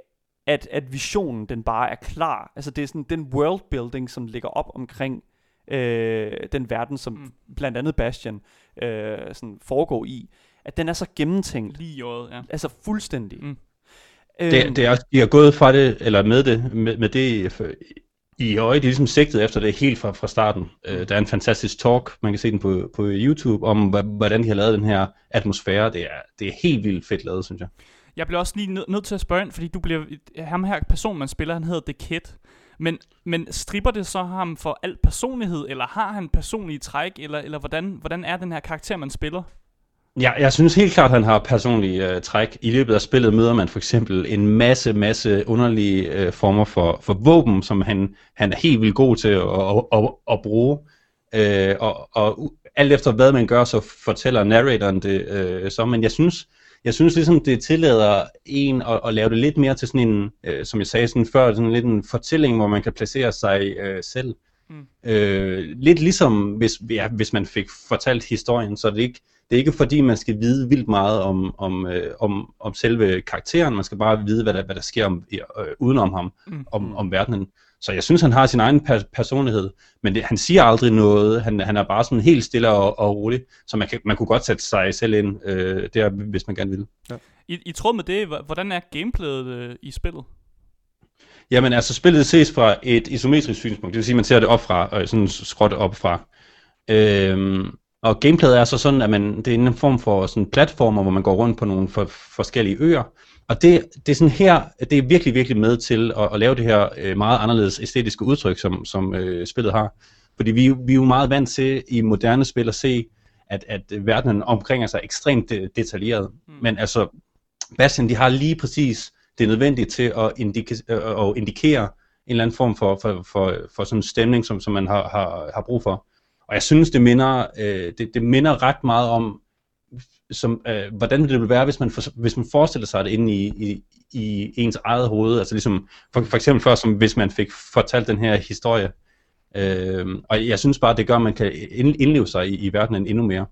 at, at visionen, den bare er klar. Altså det er sådan den worldbuilding, som ligger op omkring øh, den verden, som Mm. mm. blandt andet Bastion øh, sådan foregår i, at den er så gennemtænkt. Lige i øjet, ja. Altså fuldstændig. Mm. Øhm, Det, det er, de har gået fra det, eller med det, med, med det i øje, de er ligesom sigtet efter det helt fra, fra starten. Uh, der er en fantastisk talk, man kan se den på, på YouTube, om hvordan de har lavet den her atmosfære. Det er, det er helt vildt fedt lavet, synes jeg. Jeg bliver også lige nød, nødt til at spørge ind, fordi du bliver, ham her person, man spiller, han hedder The Kid. Men, men stripper det så ham for al personlighed, eller har han personlige træk, eller, eller hvordan, hvordan er den her karakter, man spiller? Ja, jeg synes helt klart, at han har personlige øh, træk. I løbet af spillet møder man for eksempel en masse, masse underlige øh, former for, for våben, som han, han er helt vildt god til at, at, at, at bruge. Øh, og, og alt efter hvad man gør, så fortæller narratoren det øh, så. Men jeg synes, jeg synes ligesom, det tillader en at, at lave det lidt mere til sådan en, uh, som jeg sagde sådan før, sådan lidt en fortælling, hvor man kan placere sig uh, selv. Mm. Øh, lidt ligesom hvis, ja, hvis man fik fortalt historien, så er det ikke, det er ikke fordi, man skal vide vildt meget om, om, øh, om, om selve karakteren, man skal bare vide, hvad der, hvad der sker om, øh, udenom ham, Mm. om, om verdenen. Så jeg synes, han har sin egen per- personlighed, men det, han siger aldrig noget, han, han er bare sådan helt stille og, og rolig, så man, kan, man kunne godt sætte sig selv ind øh, der, hvis man gerne vil. I, I tråd med det, hvordan er gameplayet øh, i spillet? Jamen altså, spillet ses fra et isometrisk synspunkt, det vil sige, at man ser det op fra, øh, sådan skråt op fra. Øhm, og gameplayet er så sådan, at man, det er en form for sådan platformer, hvor man går rundt på nogle for, forskellige øer. Og det, det er sådan her, det er virkelig, virkelig med til at, at lave det her øh, meget anderledes æstetiske udtryk, som, som øh, spillet har. Fordi vi, vi er jo meget vant til i moderne spil at se, at, at verdenen omkring os er ekstremt de, detaljeret. Mm. Men altså, Bastion, de har lige præcis det nødvendige til at, indike, øh, at indikere en eller anden form for, for, for, for sådan en stemning, som, som man har, har, har brug for. Og jeg synes, det minder, øh, det, det minder ret meget om, som, øh, hvordan det ville være, hvis man, for, hvis man forestiller sig det inde i, i, i ens eget hoved. Altså ligesom, for, for eksempel før, som hvis man fik fortalt den her historie. Øh, og jeg synes bare, det gør, at man kan indleve sig i, i verdenen endnu mere.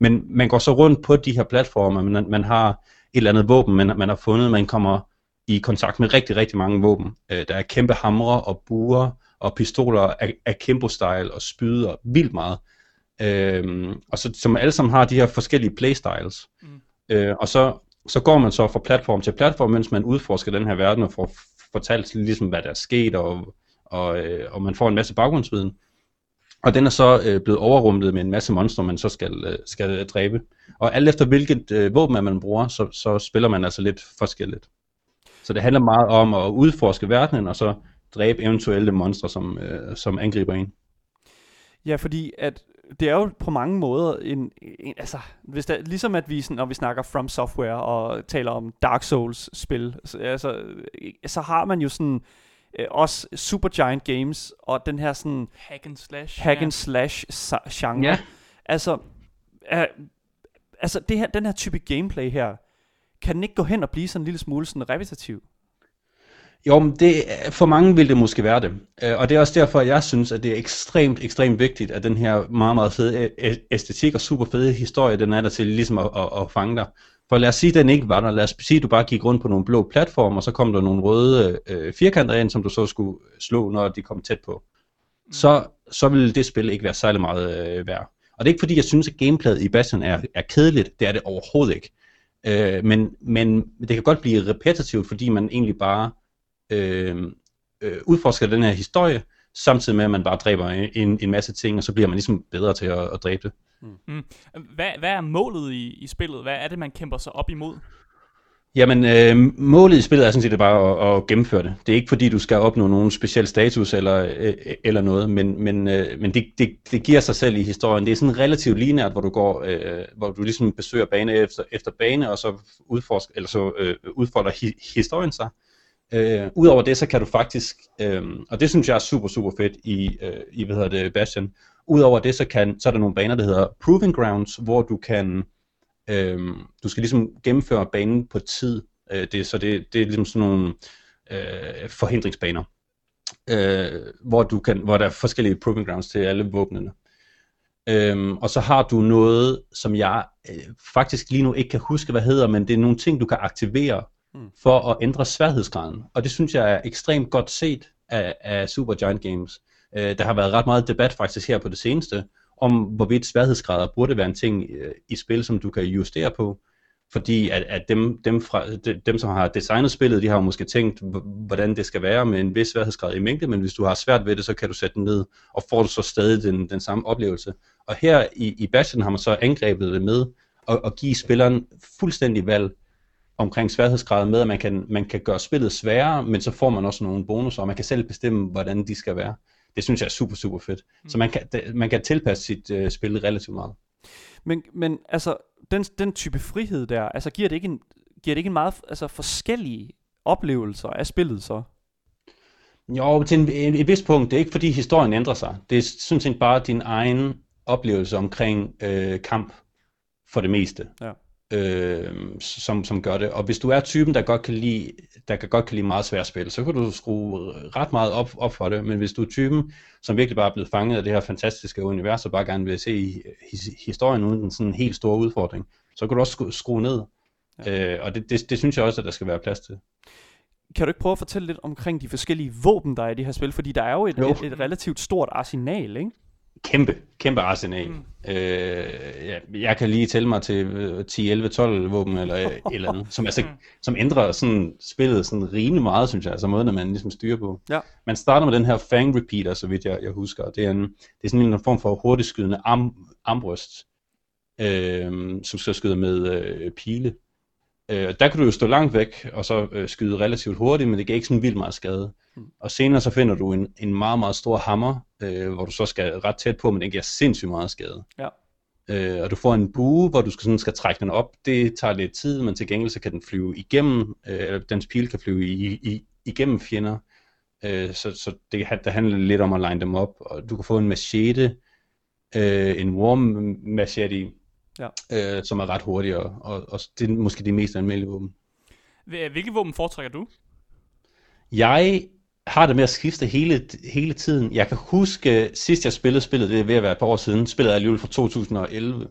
Men man går så rundt på de her platforme, man, man har et eller andet våben, man, man har fundet, man kommer i kontakt med rigtig, rigtig mange våben. Øh, der er kæmpe hamre og buer og pistoler af, af Kimbo-style og spyd og vildt meget. Øhm, og så, som alle sammen har de her forskellige playstyles. Mm. Øh, og så, så går man så fra platform til platform, mens man udforsker den her verden og får fortalt ligesom, hvad der er sket, og, og, øh, og man får en masse baggrundsviden. Og den er så øh, blevet overrumlet med en masse monstre, man så skal, øh, skal dræbe. Og alt efter hvilket øh, våben man bruger, så, så spiller man altså lidt forskelligt. Så det handler meget om at udforske verdenen, og så dræbe eventuelle monstre, som, øh, som angriber en. Ja, fordi at det er jo på mange måder en, en altså, hvis der, ligesom at vi, sådan, når vi snakker From Software og taler om Dark Souls spil, så, altså, så har man jo sådan øh, også Supergiant Games og den her sådan Hack and slash. hack and slash genre. Ja. Altså, øh, altså det her, den her type gameplay her, kan den ikke gå hen og blive sådan en lille smule sådan repetitiv? Jo, men det, for mange vil det måske være det. Øh, og det er også derfor, jeg synes, at det er ekstremt, ekstremt vigtigt, at den her meget, meget fede æstetik og super fede historie, den er der til ligesom at, at, at fange dig. For lad os sige, at den ikke var der. Lad os sige, at du bare gik rundt på nogle blå platforme, og så kom der nogle røde øh, firkanter ind, som du så skulle slå, når de kom tæt på. Så, så ville det spil ikke være særlig meget øh, værd. Og det er ikke fordi, jeg synes, at gameplayet i Bastion er, er kedeligt. Det er det overhovedet ikke. Øh, men, men det kan godt blive repetitivt, fordi man egentlig bare øh, øh, udforsker den her historie, samtidig med, at man bare dræber en, en masse ting, og så bliver man ligesom bedre til at, at dræbe det. Mm. Hvad, hvad er målet i, i spillet? Hvad er det, man kæmper sig op imod? Jamen, øh, målet i spillet er sådan set bare at, at gennemføre det. Det er ikke fordi, du skal opnå nogen speciel status eller, øh, eller noget, men, men, øh, men det, det, det giver sig selv i historien. Det er sådan relativt lineært, hvor du går, øh, hvor du ligesom besøger bane efter, efter bane, og så, udforsker, eller så øh, udfolder hi, historien sig. Øh, Øh, Udover det, så kan du faktisk, øh, og det synes jeg er super, super fedt i, øh, i hvad hedder det, Bastion. Udover det, så, kan, så er der nogle baner, der hedder Proving Grounds, hvor du kan øh, du skal ligesom gennemføre banen på tid, øh, det, er- så det, det er ligesom sådan nogle øh, forhindringsbaner, øh, hvor, du kan, hvor der er forskellige proving grounds til alle våbnene. Øhm, og så har du noget, som jeg øh, faktisk lige nu ikke kan huske, hvad hedder, men det er nogle ting, du kan aktivere Mm. for at ændre sværhedsgraden. Og det synes jeg er ekstremt godt set af, af Supergiant Games. Øh, der har været ret meget debat faktisk her på det seneste, om hvorvidt sværhedsgrader burde være en ting øh, i spil, som du kan justere på. Fordi at, at dem, dem, fra, de, dem, som har designet spillet, de har jo måske tænkt, hvordan det skal være med en vis sværhedsgrad i mængde, men hvis du har svært ved det, så kan du sætte den ned, og får du så stadig den, den samme oplevelse. Og her i, i Bastion har man så angrebet det med at, at give spilleren fuldstændig valg omkring sværhedsgraden med, at man kan, man kan gøre spillet sværere, men så får man også nogle bonusser, og man kan selv bestemme, hvordan de skal være. Det synes jeg er super, super fedt. Mm. Så man kan, man kan tilpasse sit uh, spil relativt meget. Men, men altså, den, den type frihed der, altså giver det ikke en, giver det ikke en meget altså, forskellige oplevelser af spillet så? Jo, til en, en, et vist punkt. Det er ikke fordi historien ændrer sig. Det er sådan set bare din egen oplevelse omkring øh, kamp for det meste. Ja. Øh, som, som gør det. Og hvis du er typen, der godt kan lide, der kan godt kan lide meget svært spil, så kan du skrue ret meget op, op for det. Men hvis du er typen, som virkelig bare er blevet fanget af det her fantastiske univers, og bare gerne vil se his, historien uden en sådan helt stor udfordring, så kan du også skrue, skrue ned. Ja. Øh, og det, det, det synes jeg også, at der skal være plads til. Kan du ikke prøve at fortælle lidt omkring de forskellige våben, der er i det her spil? Fordi der er jo et, Jo. et, et relativt stort arsenal, ikke? Kæmpe, kæmpe arsenal. Mm. Øh, ja, jeg kan lige tælle mig til øh, 10, 11, 12 våben eller øh, et eller andet, som, altså, som ændrer sådan, spillet sådan rimelig meget, synes jeg, altså måden, at man ligesom styrer på. Ja. Man starter med den her Fang Repeater, så vidt jeg, jeg husker. Det er, en, det er sådan en form for hurtigtskydende arm, armbryst, øh, som skal skyde med øh, pile. Øh, der kan du jo stå langt væk, og så øh, skyde relativt hurtigt, men det giver ikke sådan vildt meget skade. Mm. Og senere så finder du en, en meget, meget stor hammer, øh, hvor du så skal ret tæt på, men den giver sindssygt meget skade. Ja. Øh, og du får en bue, hvor du skal, sådan, skal trække den op. Det tager lidt tid, men til gengæld så kan den flyve igennem, øh, eller dens pil kan flyve i, i, igennem fjender. Øh, så så det, det handler lidt om at line dem op. Og du kan få en machete, øh, en warm machete, Ja. øh, som er ret hurtig, og, og, og det er måske de mest almindelige våben. Hvil- Hvilke våben foretrækker du? Jeg har det med at skifte hele, hele tiden. Jeg kan huske, sidst jeg spillede spillet, det er ved at være et par år siden, spillet er alligevel fra 2011.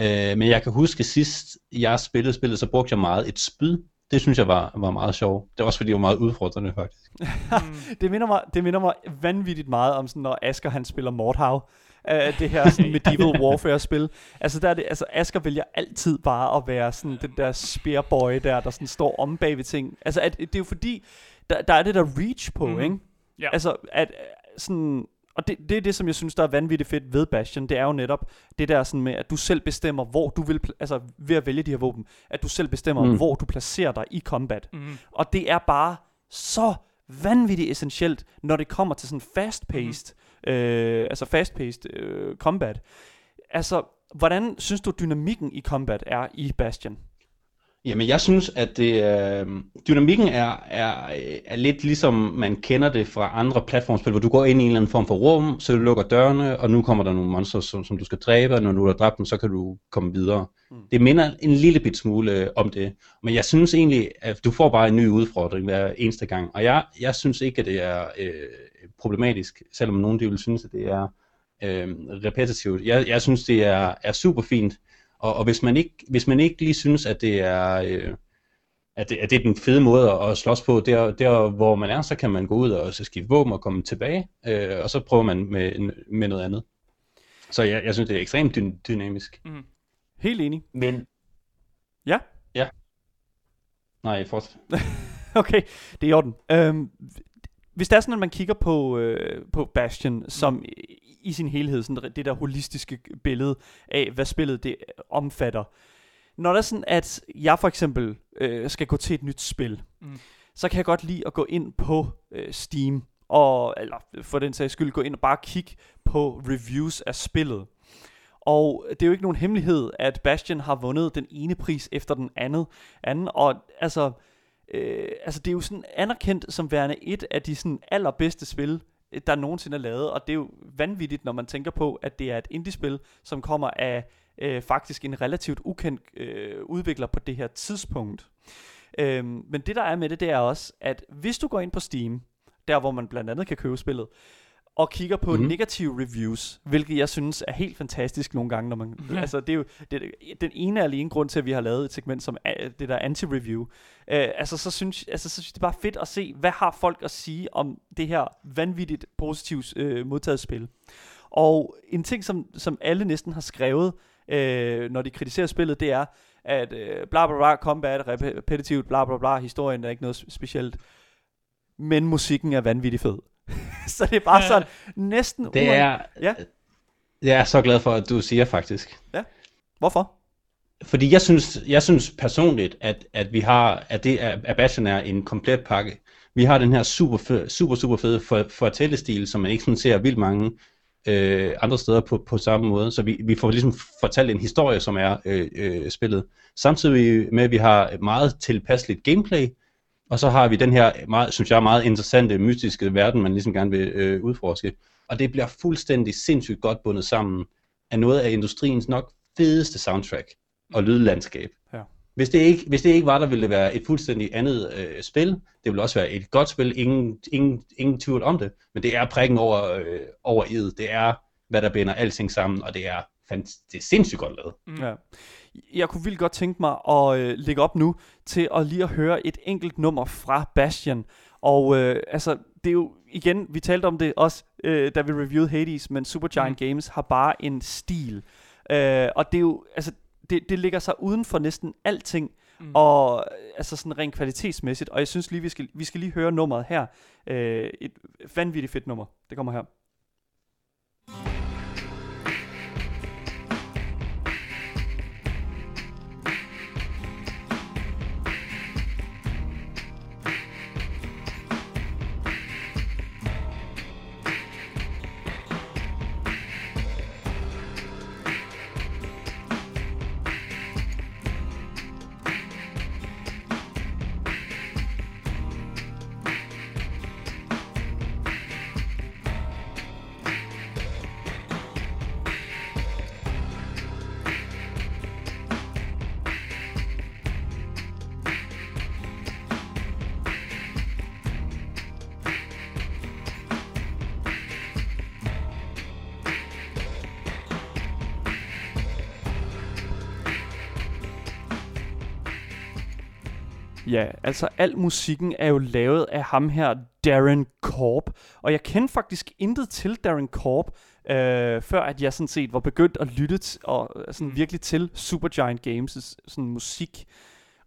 Øh, men jeg kan huske, sidst jeg spillede spillet, så brugte jeg meget et spyd. Det synes jeg var, var meget sjovt. Det var også fordi, det var meget udfordrende faktisk. *laughs* det, minder mig, det minder mig vanvittigt meget om sådan, når Asger han spiller Mordhav. Uh, det her sådan medieval warfare spil. Altså, der er det, altså Asger vælger altid bare at være sådan den der spearboy der, der sådan står om bag ved ting. Altså, at, det er jo fordi, der, der er det der reach på, mm-hmm. ikke? Ja. Altså, at øh, sådan... Og det, det er det, som jeg synes, der er vanvittigt fedt ved Bastion. Det er jo netop det der sådan med, at du selv bestemmer, hvor du vil... Altså, ved at vælge de her våben, at du selv bestemmer, Mm. mm. hvor du placerer dig i combat. Mhm. Og det er bare så vanvittigt essentielt, når det kommer til sådan fast-paced, mm. Øh, altså fast-paced øh, combat. Altså, hvordan synes du, dynamikken i combat er i Bastion? Jamen, jeg synes, at det, øh, dynamikken er, er, er lidt ligesom man kender det fra andre platformspil, hvor du går ind i en eller anden form for rum, så du lukker dørene, og nu kommer der nogle monster, som, som du skal dræbe, og når du har dræbt dem, så kan du komme videre. Mm. Det minder en lille bit smule øh, om det, men jeg synes egentlig, at du får bare en ny udfordring hver eneste gang, og jeg, jeg synes ikke, at det er øh, problematisk, selvom nogen de vil synes, at det er øh, repetitivt. Jeg, jeg synes, det er, er super fint, og, og hvis, man ikke, hvis man ikke lige synes, at det er, øh, at det, at det er den fede måde at, at slås på, der, der hvor man er, så kan man gå ud og så skifte våben og komme tilbage, øh, og så prøver man med, med noget andet. Så jeg, jeg synes, det er ekstremt dy- dynamisk. Mm. Helt enig. Men... Ja? Ja. Nej, fortsæt. *laughs* okay, det er i orden. Øhm, hvis det er sådan, at man kigger på, øh, på Bastion som i, i sin helhed, sådan det der holistiske billede af, hvad spillet det omfatter. Når det er sådan, at jeg for eksempel øh, skal gå til et nyt spil, Mm. så kan jeg godt lide at gå ind på øh, Steam, og, eller for den sags skyld gå ind og bare kigge på reviews af spillet. Og det er jo ikke nogen hemmelighed, at Bastion har vundet den ene pris efter den anden, anden og altså, øh, altså det er jo sådan anerkendt som værende et af de sådan allerbedste spil, øh, der nogensinde er lavet, og det er jo vanvittigt, når man tænker på, at det er et indie-spil, som kommer af øh, faktisk en relativt ukendt øh, udvikler på det her tidspunkt. Øh, men det der er med det, det er også, at hvis du går ind på Steam, der hvor man blandt andet kan købe spillet, og kigger på mm-hmm. negative reviews, hvilket jeg synes er helt fantastisk nogle gange, når man, *laughs* Ja. altså det er jo det, den ene er alene grund til, at vi har lavet et segment som er, det der anti-review. Øh, altså så synes, altså så synes jeg, det er bare fedt at se, hvad har folk at sige om det her vanvittigt positivt øh, modtaget spil. Og en ting, som, som alle næsten har skrevet, øh, når de kritiserer spillet, det er, at øh, bla bla bla, combat, repetitivt, bla bla bla, historien er ikke noget sp- specielt, men musikken er vanvittigt fed. *laughs* så det er bare sådan, næsten... Det er, Ja, jeg er så glad for, at du siger faktisk. hvorfor? Fordi jeg synes, jeg synes personligt, at, at vi har, at det er, at Bastion er en komplet pakke. Vi har den her super, super, super fede for, fortællestil, som man ikke sådan ser vildt mange øh, andre steder på, på samme måde. Så vi, vi får ligesom fortalt en historie, som er øh, øh, spillet. Samtidig med, at vi har et meget tilpasseligt gameplay, og så har vi den her, meget, synes jeg, meget interessante, mystiske verden, man ligesom gerne vil øh, udforske. Og det bliver fuldstændig sindssygt godt bundet sammen af noget af industriens nok fedeste soundtrack og lydlandskab. Ja. Hvis det, ikke, hvis det ikke var der, ville det være et fuldstændig andet øh, spil. Det ville også være et godt spil, ingen, ingen, ingen tvivl om det. Men det er prikken over, øh, over id. Det er, hvad der binder alting sammen, og det er, fant- det er sindssygt godt lavet. Mm. Ja. Jeg kunne vildt godt tænke mig at øh, lægge op nu til at lige at høre et enkelt nummer fra Bastion. Og øh, altså, det er jo igen, vi talte om det også, øh, da vi reviewede Hades, men Supergiant mm. Games har bare en stil. Øh, og det er jo, altså, det, det ligger sig uden for næsten alting, mm. og altså sådan rent kvalitetsmæssigt. Og jeg synes lige, vi skal, vi skal lige høre nummeret her. Øh, et vanvittigt fedt nummer. Det kommer her. Ja, altså al musikken er jo lavet af ham her, Darren Korb. Og jeg kender faktisk intet til Darren Korb, øh, før at jeg sådan set var begyndt at lytte t- og øh, sådan virkelig til Supergiant Games' sådan musik.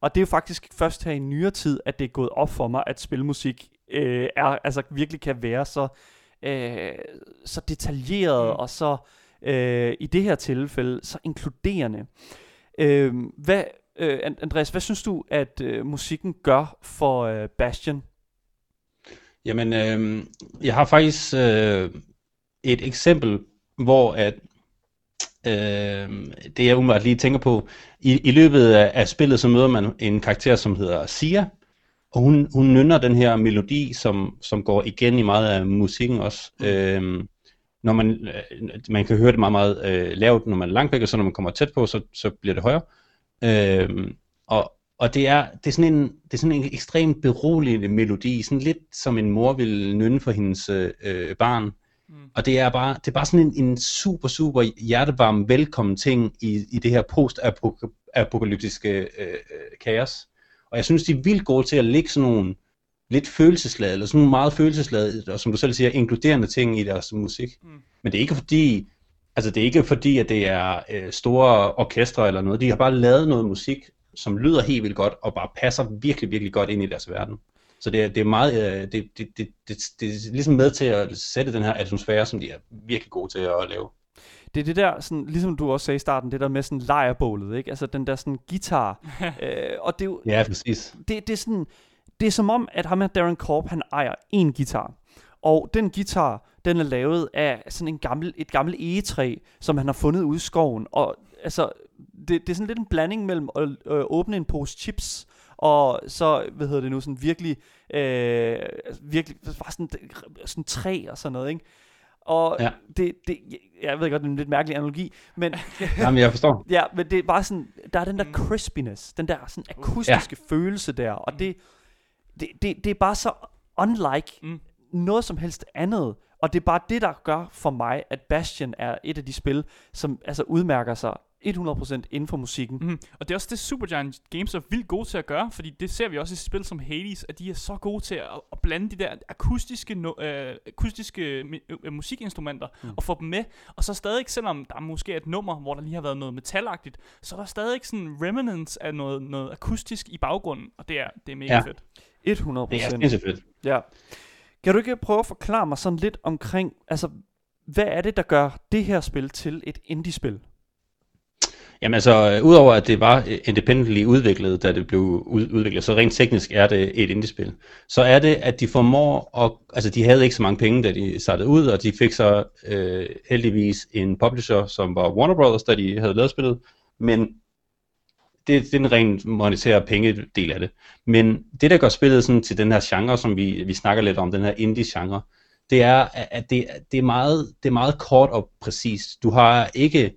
Og det er jo faktisk først her i nyere tid, at det er gået op for mig, at spilmusik øh, er, altså virkelig kan være så, øh, så detaljeret mm. og så øh, i det her tilfælde så inkluderende. Øh, hvad, øh, And- Andreas, hvad synes du, at øh, musikken gør for øh, Bastion? Jamen, øh, jeg har faktisk øh, et eksempel, hvor at øh, det jeg umiddelbart lige tænker på, i, i løbet af, af spillet, så møder man en karakter, som hedder Sia, og hun, hun nynner den her melodi, som, som går igen i meget af musikken også. Mm. Øh, når man, øh, man kan høre det meget, meget øh, lavt, når man er langt væk, og så når man kommer tæt på, så, så bliver det højere. Øh, og, og det er, det er sådan en, det er sådan en ekstremt beroligende melodi, sådan lidt som en mor vil nynne for hendes øh, barn. Mm. Og det er bare, det er bare sådan en, en super, super hjertevarm velkommen ting i, i det her post-apokalyptiske øh, kaos. Og jeg synes, de er vildt gode til at lægge sådan nogle lidt følelsesladede, eller sådan nogle meget følelsesladede, og som du selv siger, inkluderende ting i deres musik. Mm. Men det er ikke fordi, altså det er ikke fordi, at det er øh, store orkestre eller noget. De har bare lavet noget musik, som lyder helt vildt godt, og bare passer virkelig, virkelig godt ind i deres verden. Så det er, det er meget, øh, det, det, det, det, det er ligesom med til at sætte den her atmosfære, som de er virkelig gode til at lave. Det er det der, sådan, ligesom du også sagde i starten, det der med sådan lejrbålet, ikke? Altså den der sådan guitar. *laughs* øh, og det er jo, Ja, præcis. det, det er sådan, det er som om, at ham her Darren Korb, han ejer en guitar. Og den guitar, den er lavet af sådan en gammel, et gammelt egetræ, som han har fundet ude i skoven. Og altså, det, det er sådan lidt en blanding mellem at øh, åbne en pose chips, og så, hvad hedder det nu, sådan virkelig, øh, virkelig, bare sådan, sådan træ og sådan noget, ikke? Og Ja. det, det, jeg ved godt, det er en lidt mærkelig analogi, men, *laughs* Jamen, jeg forstår. ja, men det er bare sådan, der er den der Mm. crispiness, den der sådan akustiske ja. følelse der, og det, det, det, det er bare så unlike Mm. Noget som helst andet. Og det er bare det, der gør for mig, at Bastion er et af de spil, som altså udmærker sig 100% inden for musikken. Mm. Og det er også det Supergiant Games er vildt gode til at gøre, fordi det ser vi også i spil som Hades, at de er så gode til at, at blande de der akustiske, no, øh, akustiske mi- øh, musikinstrumenter mm. og få dem med. Og så stadig, selvom der måske er et nummer, hvor der lige har været noget metalagtigt, så er der stadig sådan remnants af noget, noget akustisk i baggrunden, og det er, det er mega Ja. fedt. 100%. Det er fedt. Ja. Kan du ikke prøve at forklare mig sådan lidt omkring, altså, hvad er det, der gør det her spil til et indie-spil? Jamen altså, øh, udover at det var øh, independently udviklet, da det blev udviklet, så rent teknisk er det et indie-spil. Så er det, at de formår at, altså de havde ikke så mange penge, da de startede ud, og de fik så øh, heldigvis en publisher, som var Warner Brothers, da de havde lavet spillet, men det, det er den rent monetære pengedel af det. Men det, der gør spillet sådan til den her genre, som vi, vi snakker lidt om, den her indie-genre, det er, at det, det, er meget, det er meget kort og præcist. Du har ikke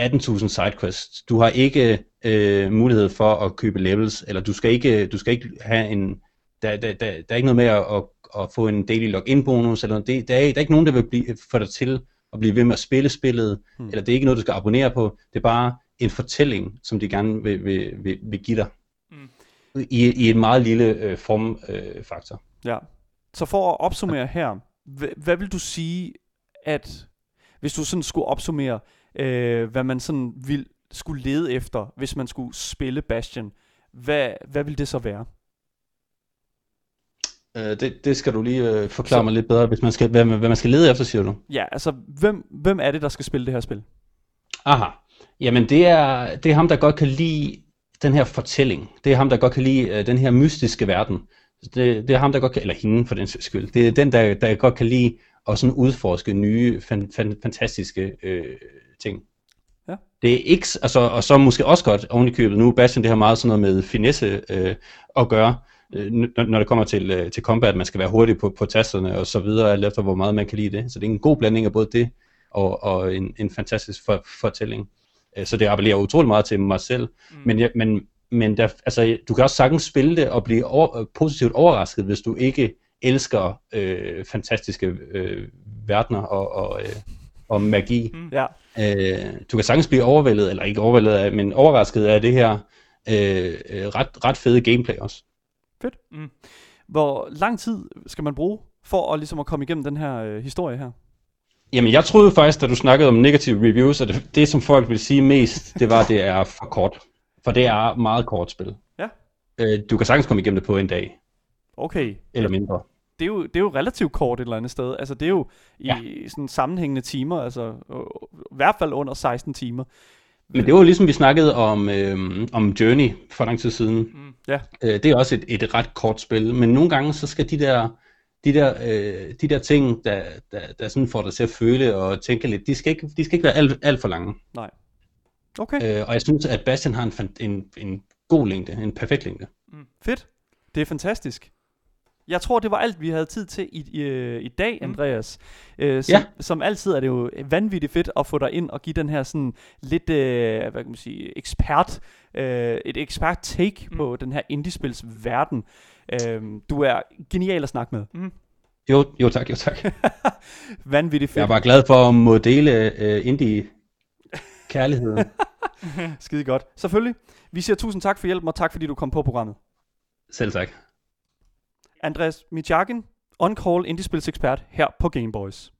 18.000 sidequests. Du har ikke øh, mulighed for at købe levels, eller du skal ikke, du skal ikke have en, der, der, der, der er ikke noget med at, at, at få en daily login bonus, eller det, der, er, der er ikke nogen, der vil blive, få dig til at blive ved med at spille spillet, hmm. eller det er ikke noget, du skal abonnere på, det er bare en fortælling, som de gerne vil, vil, vil, vil give dig. Mm. I, I en meget lille øh, formfaktor. Øh, faktor. Ja. Så for at opsummere her, hvad, hvad vil du sige, at hvis du sådan skulle opsummere, øh, hvad man sådan vil skulle lede efter, hvis man skulle spille Bastion, hvad, hvad vil det så være? Øh, det, det skal du lige øh, forklare så... mig lidt bedre, hvis man skal, hvad, hvad man skal lede efter, siger du? Ja, altså, hvem, hvem er det, der skal spille det her spil? Aha. Jamen, det er, det er ham, der godt kan lide den her fortælling. Det er ham, der godt kan lide øh, den her mystiske verden. Det, det er ham, der godt kan, eller hende for den skyld. Det er den, der, der godt kan lide at sådan udforske nye, fan, fan, fantastiske øh, ting. Ja. Det er ikke, altså, og så måske også godt oven i købet, nu Bastion det har meget sådan noget med finesse øh, at gøre, øh, når, når det kommer til, øh, til combat, man skal være hurtig på, på tasterne og så videre, alt efter hvor meget man kan lide det. Så det er en god blanding af både det og, og en, en fantastisk for, fortælling. Øh, Så det appellerer utrolig meget til mig selv. Mm. Men, jeg, men, men der, altså, du kan også sagtens spille det og blive over, positivt overrasket, hvis du ikke elsker øh, fantastiske øh, verdener og, og, øh, og magi. Mm. Ja. Øh, du kan sagtens blive overvældet, eller ikke overvældet af, men overrasket af det her øh, øh, ret, ret fede gameplay også. Fedt. Mm. Hvor lang tid skal man bruge for at, ligesom at komme igennem den her øh, historie her? Jamen, jeg troede faktisk, da du snakkede om negative reviews, at det, det som folk vil sige mest, det var, at det er for kort. For det er meget kort spil. Ja. Øh, du kan sagtens komme igennem det på en dag, Okay. eller mindre. Det er, jo, det er jo relativt kort et eller andet sted. Altså, det er jo i Ja. sådan sammenhængende timer, altså øh, i hvert fald under 16 timer. Men det var jo ligesom vi snakkede om, øh, om Journey for lang tid siden. Mm. Ja. Øh, det er også et, et ret kort spil, men nogle gange så skal de der, de der, øh, de der ting, der, der, der sådan får dig til at føle og tænke lidt, de skal ikke, de skal ikke være alt, alt for lange. Nej. Okay. Øh, og jeg synes, at Bastian har en, en, en god længde, en perfekt længde. Fedt. Det er fantastisk. Jeg tror, det var alt, vi havde tid til i, i, i dag, Andreas. Øh, som, Ja. som altid er det jo vanvittigt fedt at få dig ind og give den her sådan lidt, øh, hvad kan man sige, ekspert, øh, et ekspert take mm. på den her indiespils verden. Øh, du er genial at snakke med. Mm. Jo, jo tak, jo tak. *laughs* Vanvittigt fedt. Jeg var glad for at må dele øh, indie kærligheden. *laughs* Skide godt. Selvfølgelig. Vi siger tusind tak for hjælpen, og tak fordi du kom på programmet. Selv tak. Andreas Michakin, on-call indiespilsekspert her på Gameboys.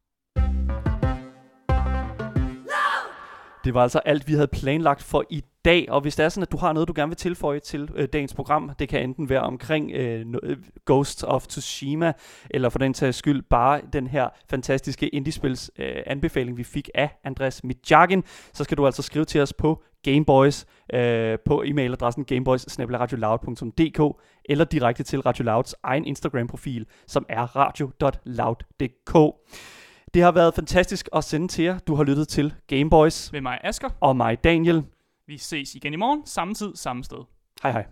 Det var altså alt, vi havde planlagt for i dag, og hvis det er sådan, at du har noget, du gerne vil tilføje til øh, dagens program, det kan enten være omkring øh, øh, Ghost of Tsushima, eller for den sags skyld bare den her fantastiske indiespils øh, anbefaling, vi fik af Andreas Midjagin, så skal du altså skrive til os på Gameboys, øh, på e-mailadressen gameboys eller direkte til Radio Louds egen Instagram-profil, som er radio.loud.dk. Det har været fantastisk at sende til jer. Du har lyttet til Gameboys Med mig, Asger. og mig, Daniel. Vi ses igen i morgen, samme tid, samme sted. Hej hej.